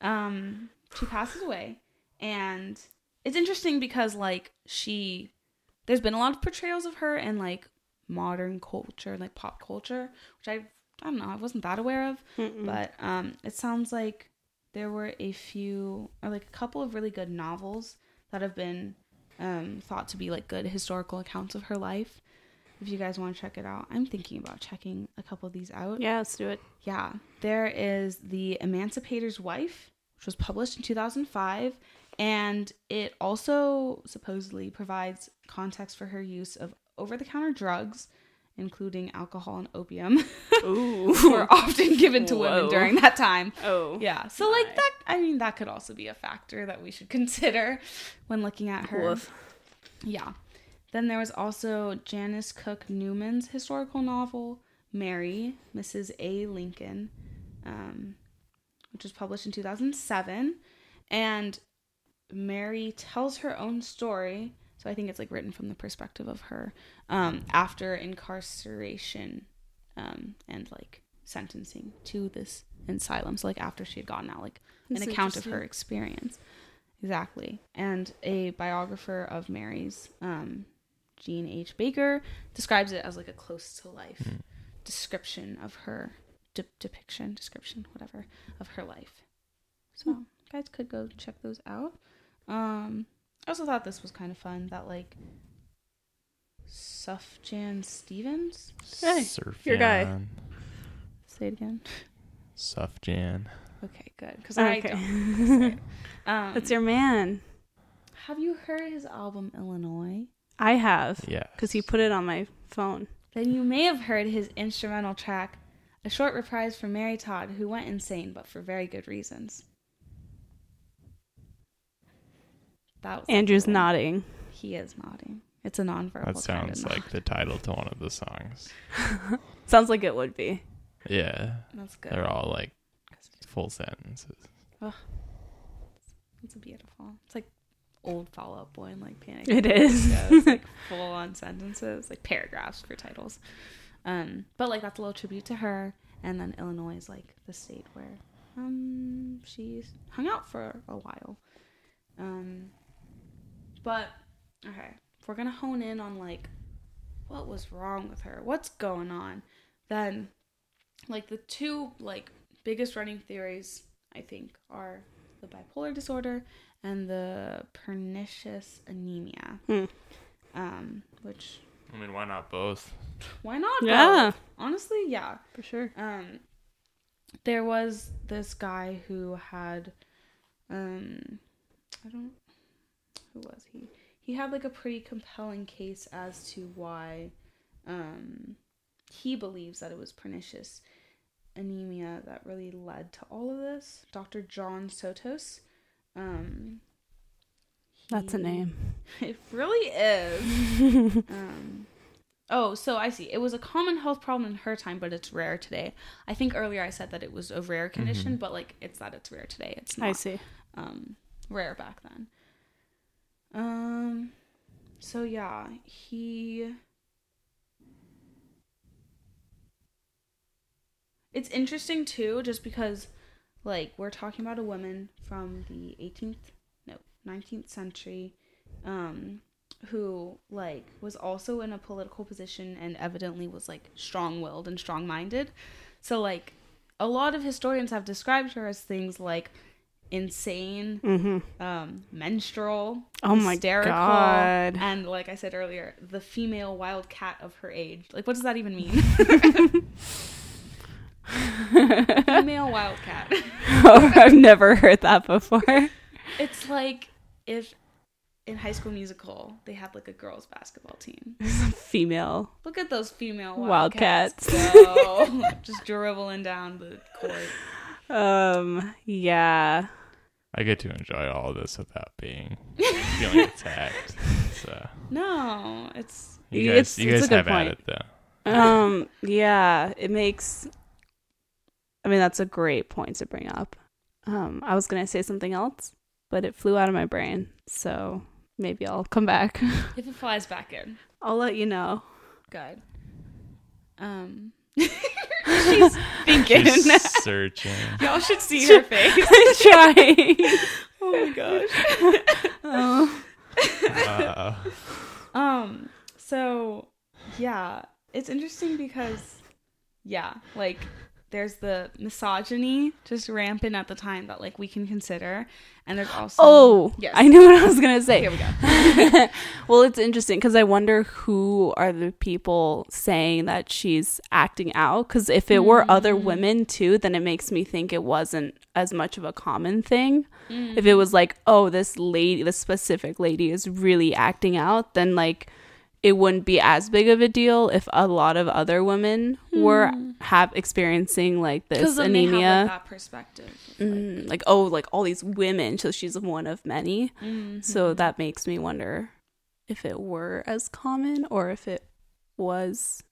Um, she passes away, and it's interesting because like she, there's been a lot of portrayals of her and like modern culture, like pop culture, which I I don't know, I wasn't that aware of, Mm-mm. but um, it sounds like there were a few or like a couple of really good novels that have been um thought to be like good historical accounts of her life. If you guys want to check it out, I'm thinking about checking a couple of these out. yeah, let's do it. Yeah, there is The Emancipator's Wife, which was published in 2005, and it also supposedly provides context for her use of over the counter drugs, including alcohol and opium, Ooh. were often given to women during that time. oh. Yeah, so like that, I mean, that could also be a factor that we should consider when looking at her. Woof. Yeah. Then there was also Janis Cooke Newman's historical novel, Mary, Mrs. A. Lincoln, um, which was published in 2007. And Mary tells her own story. So I think it's like written from the perspective of her um, after incarceration um, and like sentencing to this asylum. So like after she had gotten out, like an account of her experience. Exactly. And a biographer of Mary's, um, Jean H. Baker, describes it as like a close to life Mm. description of her de- depiction, description, whatever, of her life. So guys could go check those out. Um, I also thought this was kind of fun that like Sufjan Stevens. Hey, Surf your guy. Say it again. Sufjan. Okay, good. Because I Okay. don't. say it. Um, That's your man. Have you heard his album Illinois? I have. Yeah. Because he put it on my phone. Then you may have heard his instrumental track, a short reprise from Mary Todd, who went insane, but for very good reasons. That was Andrew's nodding. He is nodding. It's a nonverbal. That kind sounds of like the title to one of the songs. Sounds like it would be. Yeah, That's good. they're all like full sentences. It's beautiful. It's like old Fall Out Boy and like Panic. It at the is. Disco. It's like full on sentences, like paragraphs for titles. Um, but like that's a little tribute to her. And then Illinois is like the state where um she's hung out for a while. Um, but okay, if we're gonna hone in on like what was wrong with her, what's going on, then like the two like biggest running theories I think are the bipolar disorder and the pernicious anemia. Hmm. Um, which I mean, why not both? why not? Yeah. both? Honestly, yeah. For sure. Um, there was this guy who had, um, I don't, who was he? He had like a pretty compelling case as to why, um, he believes that it was pernicious anemia that really led to all of this. Dr. John Sotos. Um, That's a name. It really is. um, oh, so I see. It was a common health problem in her time, but it's rare today. I think earlier I said that it was a rare condition, but like it's that it's rare today. It's not I see. um, rare back then. Um, so yeah, he. It's interesting too, just because, like, we're talking about a woman from the 18th, no, 19th century, um, who like was also in a political position and evidently was like strong-willed and strong-minded. So like, a lot of historians have described her as things like insane, Mm-hmm. um, menstrual, Oh my God. and like I said earlier, the female wildcat of her age. Like, what does that even mean? female wildcat. Oh, I've never heard that before. It's like if in High School Musical they had like a girls' basketball team. Female. Look at those female Wildcats. wildcats, go. just dribbling down the court. Um. Yeah. I get to enjoy all of this without being feeling attacked. So No, it's you It's- guys, you it's a guys good have point. at it though. Um. Yeah. It makes. I mean, that's a great point to bring up. Um. I was gonna say something else, but it flew out of my brain. So maybe I'll come back. if it flies back in. I'll let you know. Good. Um, she's thinking. She's searching. Y'all should see her face. Trying. Oh my gosh. oh. Uh, Um. So, yeah, it's interesting because, yeah, like there's the misogyny just rampant at the time that like we can consider, and there's also Oh, yes. I knew what I was gonna say. Here we go. well, it's interesting because I wonder who are the people saying that she's acting out. Because if it were other Mm. women too, then it makes me think it wasn't as much of a common thing. Mm. If it was like, oh, this lady, this specific lady is really acting out, then like it wouldn't be as big of a deal if a lot of other women were have experiencing like this Because then they anemia. have like, that perspective. of, like, Mm, like oh like all these women so she's one of many mhm. so that makes me wonder if it were as common or if it was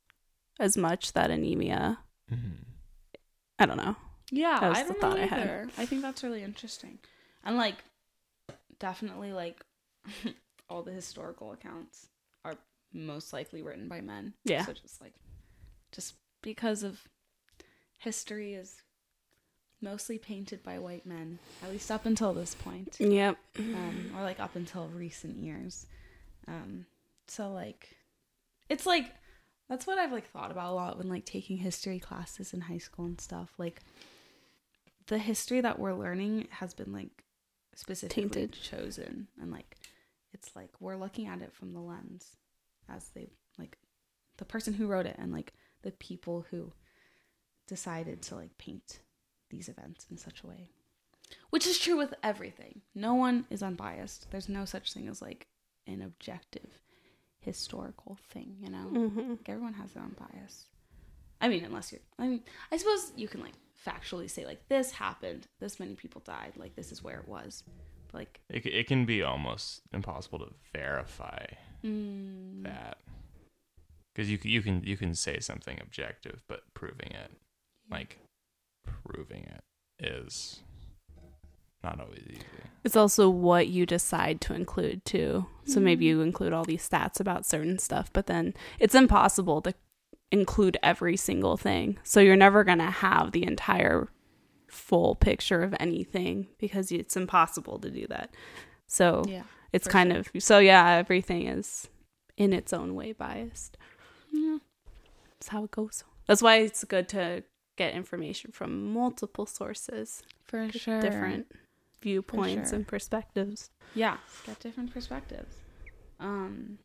as much that anemia mhm. i don't know Yeah, That was I the don't thought know I had. I think that's really interesting, and like, definitely like, all the historical accounts are most likely written by men. Yeah. So just like, just because of history is mostly painted by white men, at least up until this point, yep um, or like up until recent years. Um, so like, it's like that's what I've like thought about a lot when like taking history classes in high school and stuff. Like, the history that we're learning has been like specifically Tainted. chosen, and like, it's like we're looking at it from the lens as they like the person who wrote it and like the people who decided to like paint these events in such a way which is true with everything. No one is unbiased. There's no such thing as like an objective historical thing, you know? mm-hmm. Like everyone has their own bias. I mean, unless you're I mean, I suppose you can like factually say like this happened, this many people died, like this is where it was. But like it, it can be almost impossible to verify Mm. that because you can you can you can say something objective, but proving it, like proving it, is not always easy. It's also what you decide to include too. So maybe Mhm. you include all these stats about certain stuff, but then it's impossible to include every single thing. So you're never going to have the entire full picture of anything because it's impossible to do that. So Yeah. It's for kind sure. of so yeah, everything is in its own way biased. Yeah. That's how it goes. That's why it's good to get information from multiple sources, For sure. different viewpoints sure. and perspectives. Yeah. Get different perspectives. Um.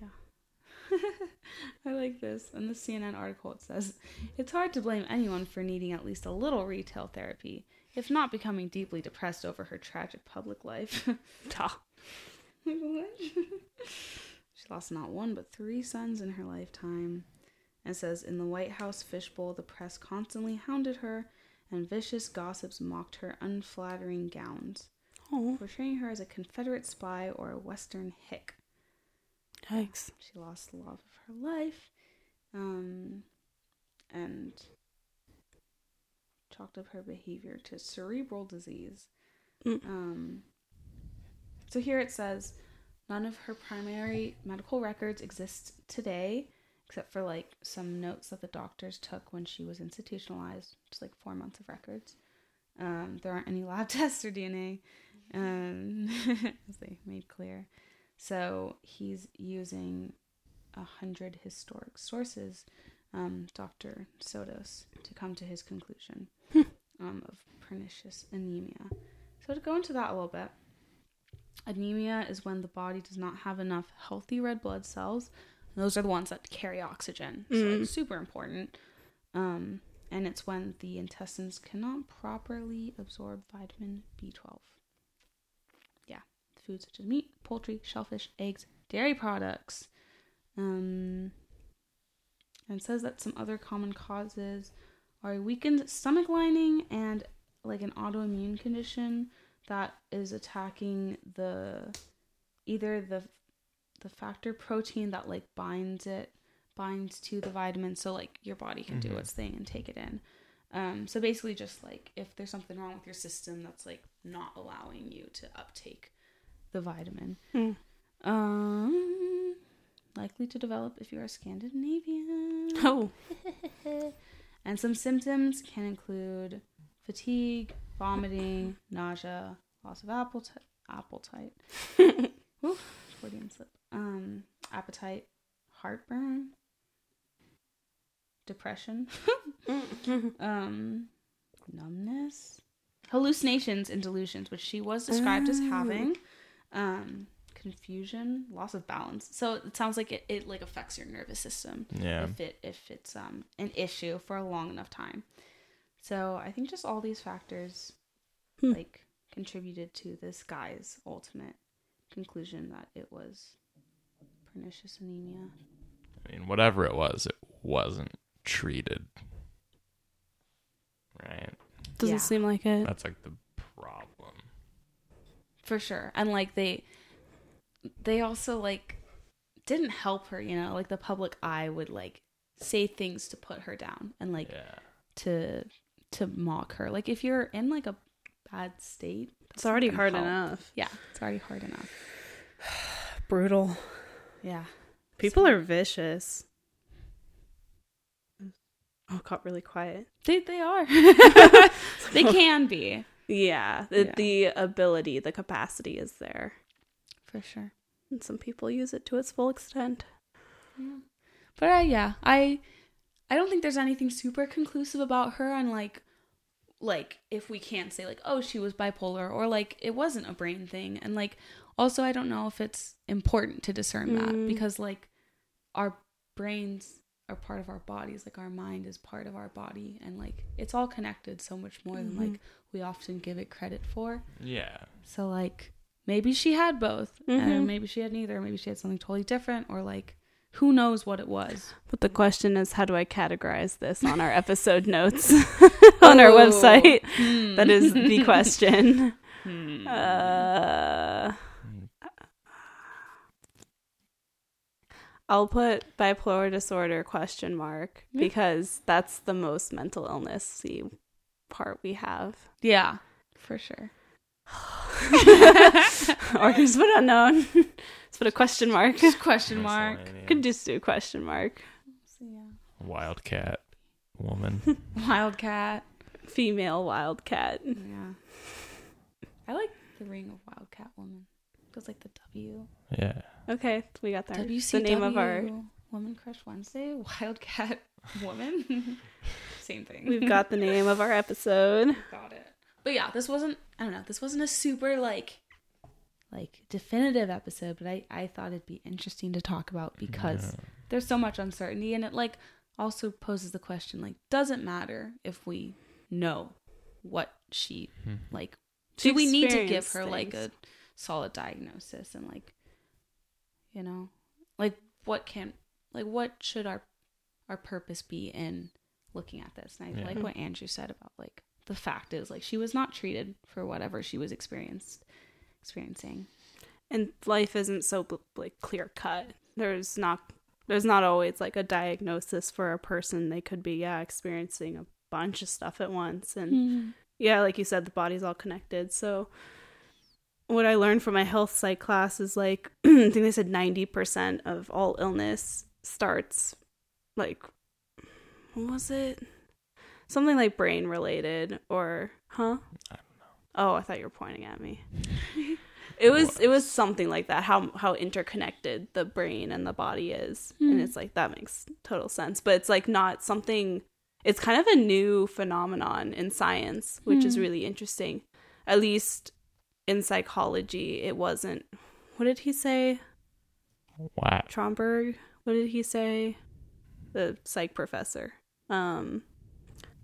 Yeah. I like this. In the CNN article, it says it's hard to blame anyone for needing at least a little retail therapy, if not becoming deeply depressed over her tragic public life. She lost not one but three sons in her lifetime. And says in the White House fishbowl, the press constantly hounded her, and vicious gossips mocked her unflattering gowns, Oh, portraying her as a Confederate spy or a Western hick. yikes. She lost the love of her life, um, and chalked up her behavior to cerebral disease. Mm. Um, so here it says none of her primary medical records exist today, except for like some notes that the doctors took when she was institutionalized, just like four months of records. Um, there aren't any lab tests or DNA, um, as they made clear. So he's using a hundred historic sources, um, Dr. Sotos, to come to his conclusion um, of pernicious anemia. So to go into that a little bit, anemia is when the body does not have enough healthy red blood cells. And those are the ones that carry oxygen, so Mm. it's super important. Um, and it's when the intestines cannot properly absorb vitamin B12. Yeah, foods such as meat, poultry, shellfish, eggs, dairy products. Um, and it says that some other common causes are a weakened stomach lining and like an autoimmune condition that is attacking the either the the factor protein that like binds it binds to the vitamin so like your body can do Mhm. its thing and take it in um so basically just like if there's something wrong with your system that's like not allowing you to uptake the vitamin Hmm. um likely to develop if you are Scandinavian Oh, and some symptoms can include fatigue, vomiting, nausea, loss of appetite, appetite, Ooh, slip, um, appetite, heartburn, depression, um, numbness, hallucinations and delusions, which she was described as Oh. having, um, confusion, loss of balance. So it sounds like it, it like affects your nervous system Yeah. if it if it's um an issue for a long enough time. So I think just all these factors Hmm. like contributed to this guy's ultimate conclusion that it was pernicious anemia. I mean, whatever it was, it wasn't treated. Right. doesn't Yeah. seem like it. That's like the problem. For sure. And like they they also like didn't help her, you know, like the public eye would like say things to put her down and like yeah. to to mock her. Like if you're in like a bad state, It's already hard help. enough. Yeah, it's already hard enough. Brutal. Yeah. People So- are vicious. Oh, got really quiet. They they are. they can be Yeah, the, Yeah. the ability, the capacity is there. For sure. And some people use it to its full extent. Yeah. But uh, yeah, I I don't think there's anything super conclusive about her on like like if we can't say like oh she was bipolar or like it wasn't a brain thing and like also I don't know if it's important to discern that Mm. because like our brains are part of our bodies like our mind is part of our body and like it's all connected so much more than like we often give it credit for Yeah. so like maybe she had both or Mhm. maybe she had neither maybe she had something totally different or like who knows what it was But the question is, how do I categorize this on our episode notes on our Oh. website? Hmm. That is the question. Hmm. Uh, I'll put bipolar disorder question mark because that's the most mental illness part we have. Yeah, for sure. or just put unknown. Just put a question mark. Just question mark. Could just do a question mark. So, yeah. Wildcat woman. Wildcat. Female wildcat. Yeah. I like the ring of Wildcat Woman. It Feels like the W. yeah. Okay, we got there. WCW. the name of our. Woman Crush Wednesday. Wildcat Woman. Same thing. We've got the name of our episode. got it. But yeah, this wasn't. I don't know. This wasn't a super like, like definitive episode. But I I thought it'd be interesting to talk about because Yeah. there's so much uncertainty and it like also poses the question like does it matter if we know what she Hmm. like She do we need to give experienced her like a solid diagnosis and like you know like what can like what should our our purpose be in looking at this and i Yeah. like what andrew said about like the fact is like she was not treated for whatever she was experienced experiencing. And life isn't so like clear cut there's not there's not always like a diagnosis for a person. They could be yeah experiencing a bunch of stuff at once. And hmm. yeah like you said the body's all connected. So what i learned from my health psych class is like i think they said 90% of all illness starts like what was it something like brain related or huh? I don't know. oh i thought you were pointing at me. It was it was something like that how how interconnected the brain and the body is. And Hmm. it's like that makes total sense. But it's like not something it's kind of a new phenomenon in science which is Hmm. really interesting. At least in psychology it wasn't what did he say? What? Tromberg? What did he say? The psych professor. Um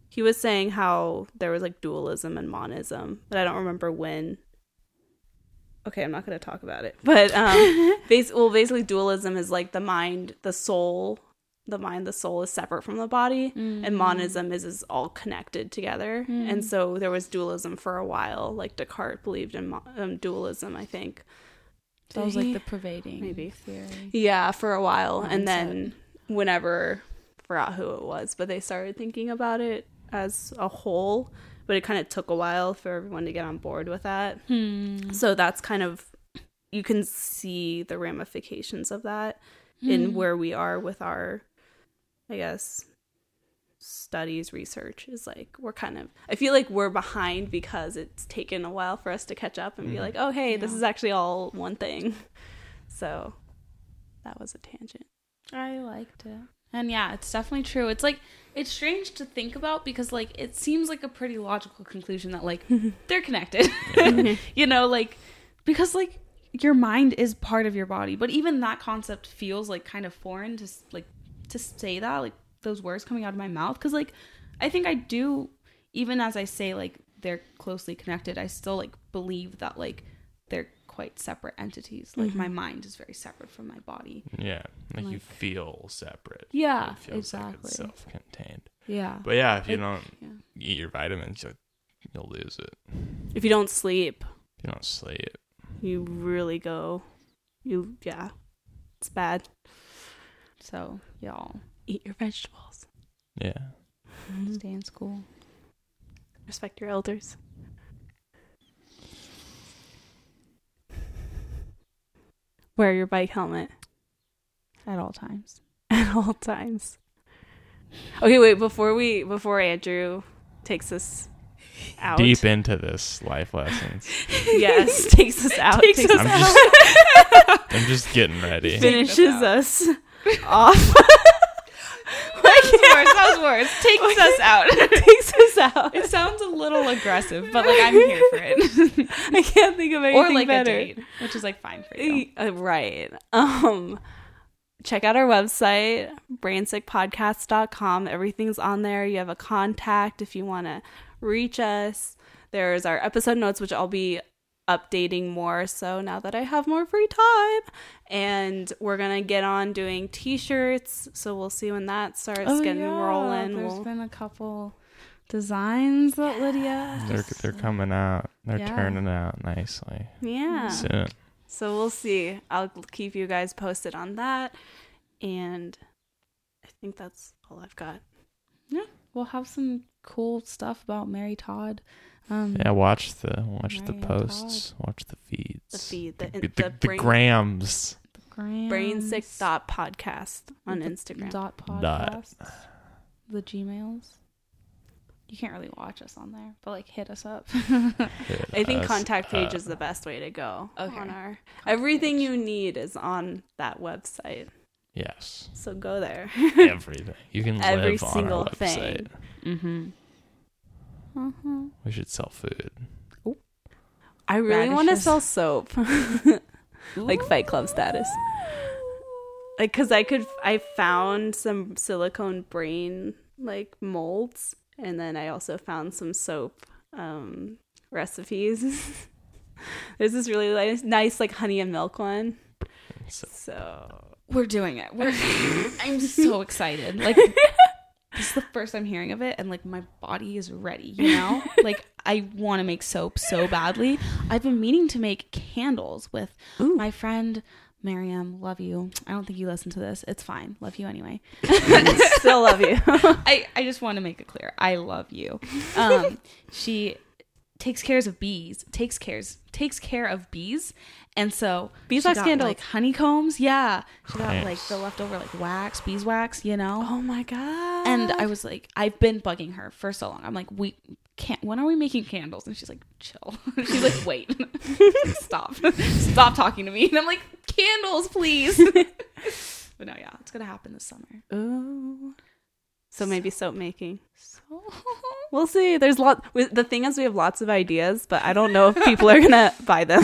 he was saying how there was like dualism and monism but i don't remember when. Okay i'm not going to talk about it but um bas- well basically dualism is like the mind the soul the mind the soul is separate from the body Mm. and monism is is all connected together. Mm. and so there was dualism for a while like descartes believed in mo- um, dualism i think. That was like the pervading Maybe. theory. Yeah for a while and then whenever forgot who it was but they started thinking about it as a whole but it kind of took a while for everyone to get on board with that hmm. so that's kind of you can see the ramifications of that in Hmm. where we are with our i guess studies research is like we're kind of i feel like we're behind because it's taken a while for us to catch up and be Mhm. like oh hey this is actually all one thing so that was a tangent I liked it. And yeah, it's definitely true. It's like it's strange to think about because like it seems like a pretty logical conclusion that like they're connected. you know, like because like your mind is part of your body, but even that concept feels like kind of foreign to like to say that like those words coming out of my mouth cuz like I think I do even as I say like they're closely connected, I still like believe that like they're quite separate entities. Like my mm-hmm. mind is very separate from my body. Yeah. Like, you feel separate. Yeah, it feels like exactly. it's self-contained. Yeah. But yeah, if you It- don't yeah. eat your vitamins, you'll, you'll lose it. if you don't sleep If you don't sleep. you really go you yeah it's bad So, y'all, eat your vegetables Yeah. stay in school. respect your elders wear your bike helmet At all times. at all times. Okay, wait, before we before Andrew takes us out. Deep into this life lessons. Yes, takes us out. Takes us I'm just I'm just getting ready. finishes us off. That was worse. Takes us out. takes us out. It sounds a little aggressive, but like I'm here for it. I can't think of anything or like better. a date, which is like fine for you. Uh, right. Um check out our website, brainsickpodcast.com. Everything's on there. You have a contact if you want to reach us. There's our episode notes which I'll be updating more so now that I have more free time. And we're going to get on doing t-shirts, so we'll see when that starts oh, getting rolling. Oh, There's We'll- been a couple designs that Lydia. They're they're coming out. They're Yeah. turning out nicely yeah. soon. So we'll see. I'll keep you guys posted on that. And I think that's all I've got. Yeah. We'll have some cool stuff about Mary Todd. Um, Yeah, watch the watch the Marion posts, watch the feeds, The feed, the, the, the, the, the brain, grams. Grams brainsick dot podcast on the Instagram. Dot Dot. podcasts. The Gmails. You can't really watch us on there, but like hit us up. I think Us, contact page uh, is the best way to go Okay. on our everything you need is on that website. Yes, So go there. everything you can Every live on single our thing. website. Mm-hmm. We should sell food. I really want to sell soap. like Fight Club status. Like cuz I could I found some silicone brain like molds and then I also found some soap um recipes. There's this really nice, nice like honey and milk one. So, So We're doing it. We're I'm so excited. Like this is the first I'm hearing of it and like my body is ready, you know? like I want to make soap so badly. I've been meaning to make candles with Ooh. my friend Miriam, love you. I don't think you listen to this. It's fine. Love you anyway. still love you. I, I just want to make it clear. I love you. Um, she takes cares of bees. Takes cares takes care of bees, and so Beeswax she got, candles. like honeycombs. Yeah, she got Nice. like the leftover like wax, beeswax. You know. oh my god. And I was like, I've been bugging her for so long. I'm like, we can't. When are we making candles? And she's like, chill. she's like, wait, stop, stop talking to me. And I'm like, candles, please. but no, yeah, it's gonna happen this summer. Ooh. So maybe soap making. So We'll see. There's lot. The thing is, we have lots of ideas, but I don't know if people are gonna buy them.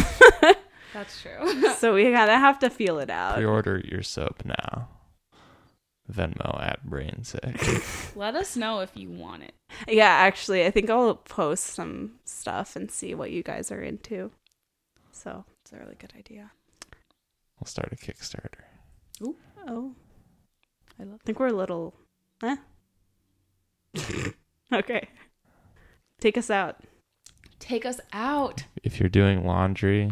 that's true. so we kind of have to feel it out. pre-order your soap now. Venmo at brainsick. Let us know if you want it. Yeah, actually, I think I'll post some stuff and see what you guys are into. So, It's a really good idea. we'll start a Kickstarter. oh, I love I think we're a little. Eh. okay. Take us out. Take us out. If you're doing laundry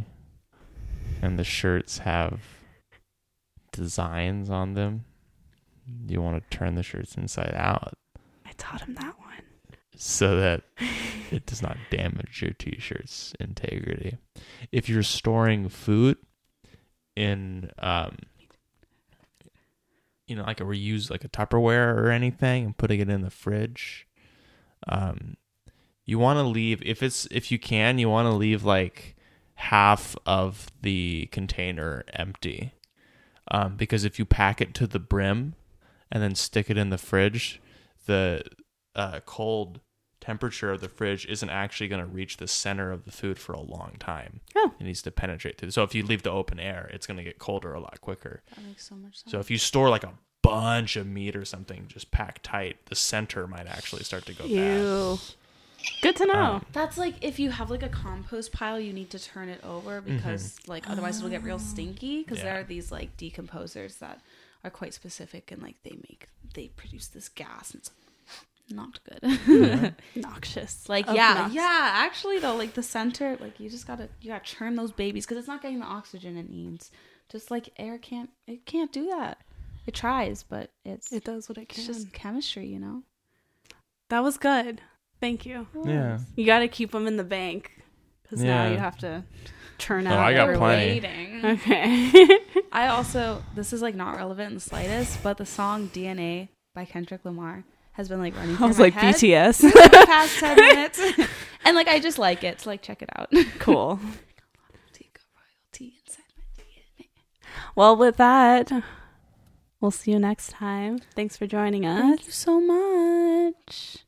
and the shirts have designs on them, you want to turn the shirts inside out I taught him that one. so that it does not damage your t-shirt's integrity. If you're storing food in um you know like a reuse like a Tupperware or anything and putting it in the fridge. Um you want to leave if it's if you can you want to leave like half of the container empty. Um because if you pack it to the brim and then stick it in the fridge the uh, cold temperature of the fridge isn't actually going to reach the center of the food for a long time. Oh. It needs to penetrate through. So if you leave the open air, it's going to get colder a lot quicker. That makes so much sense. So if you store like a bunch of meat or something just packed tight, the center might actually start to go bad. Ew. Good to know. Um, That's like if you have like a compost pile, you need to turn it over because like otherwise it'll get real stinky. Because there are these like decomposers that are quite specific and like they make they produce this gas and it's not good. Mm-hmm. Noxious. like Of yeah, nox. yeah. Actually though, like the center, like you just gotta you gotta churn those babies because it's not getting the oxygen it needs. Just like air can't it can't do that. It tries, but it's It does what it can. it's just chemistry, you know. that was good. Thank you. Yeah. You got to keep them in the bank because now you have to churn Oh, out. I got every- plenty. Waiting. Okay. I also this is like not relevant in the slightest, but the song DNA by Kendrick Lamar has been like running. I was like head BTS. past ten minutes, and like I just like it. So like check it out. cool. Take a royalty inside my DNA. Well, with that, we'll see you next time. Thanks for joining us. Thank you so much.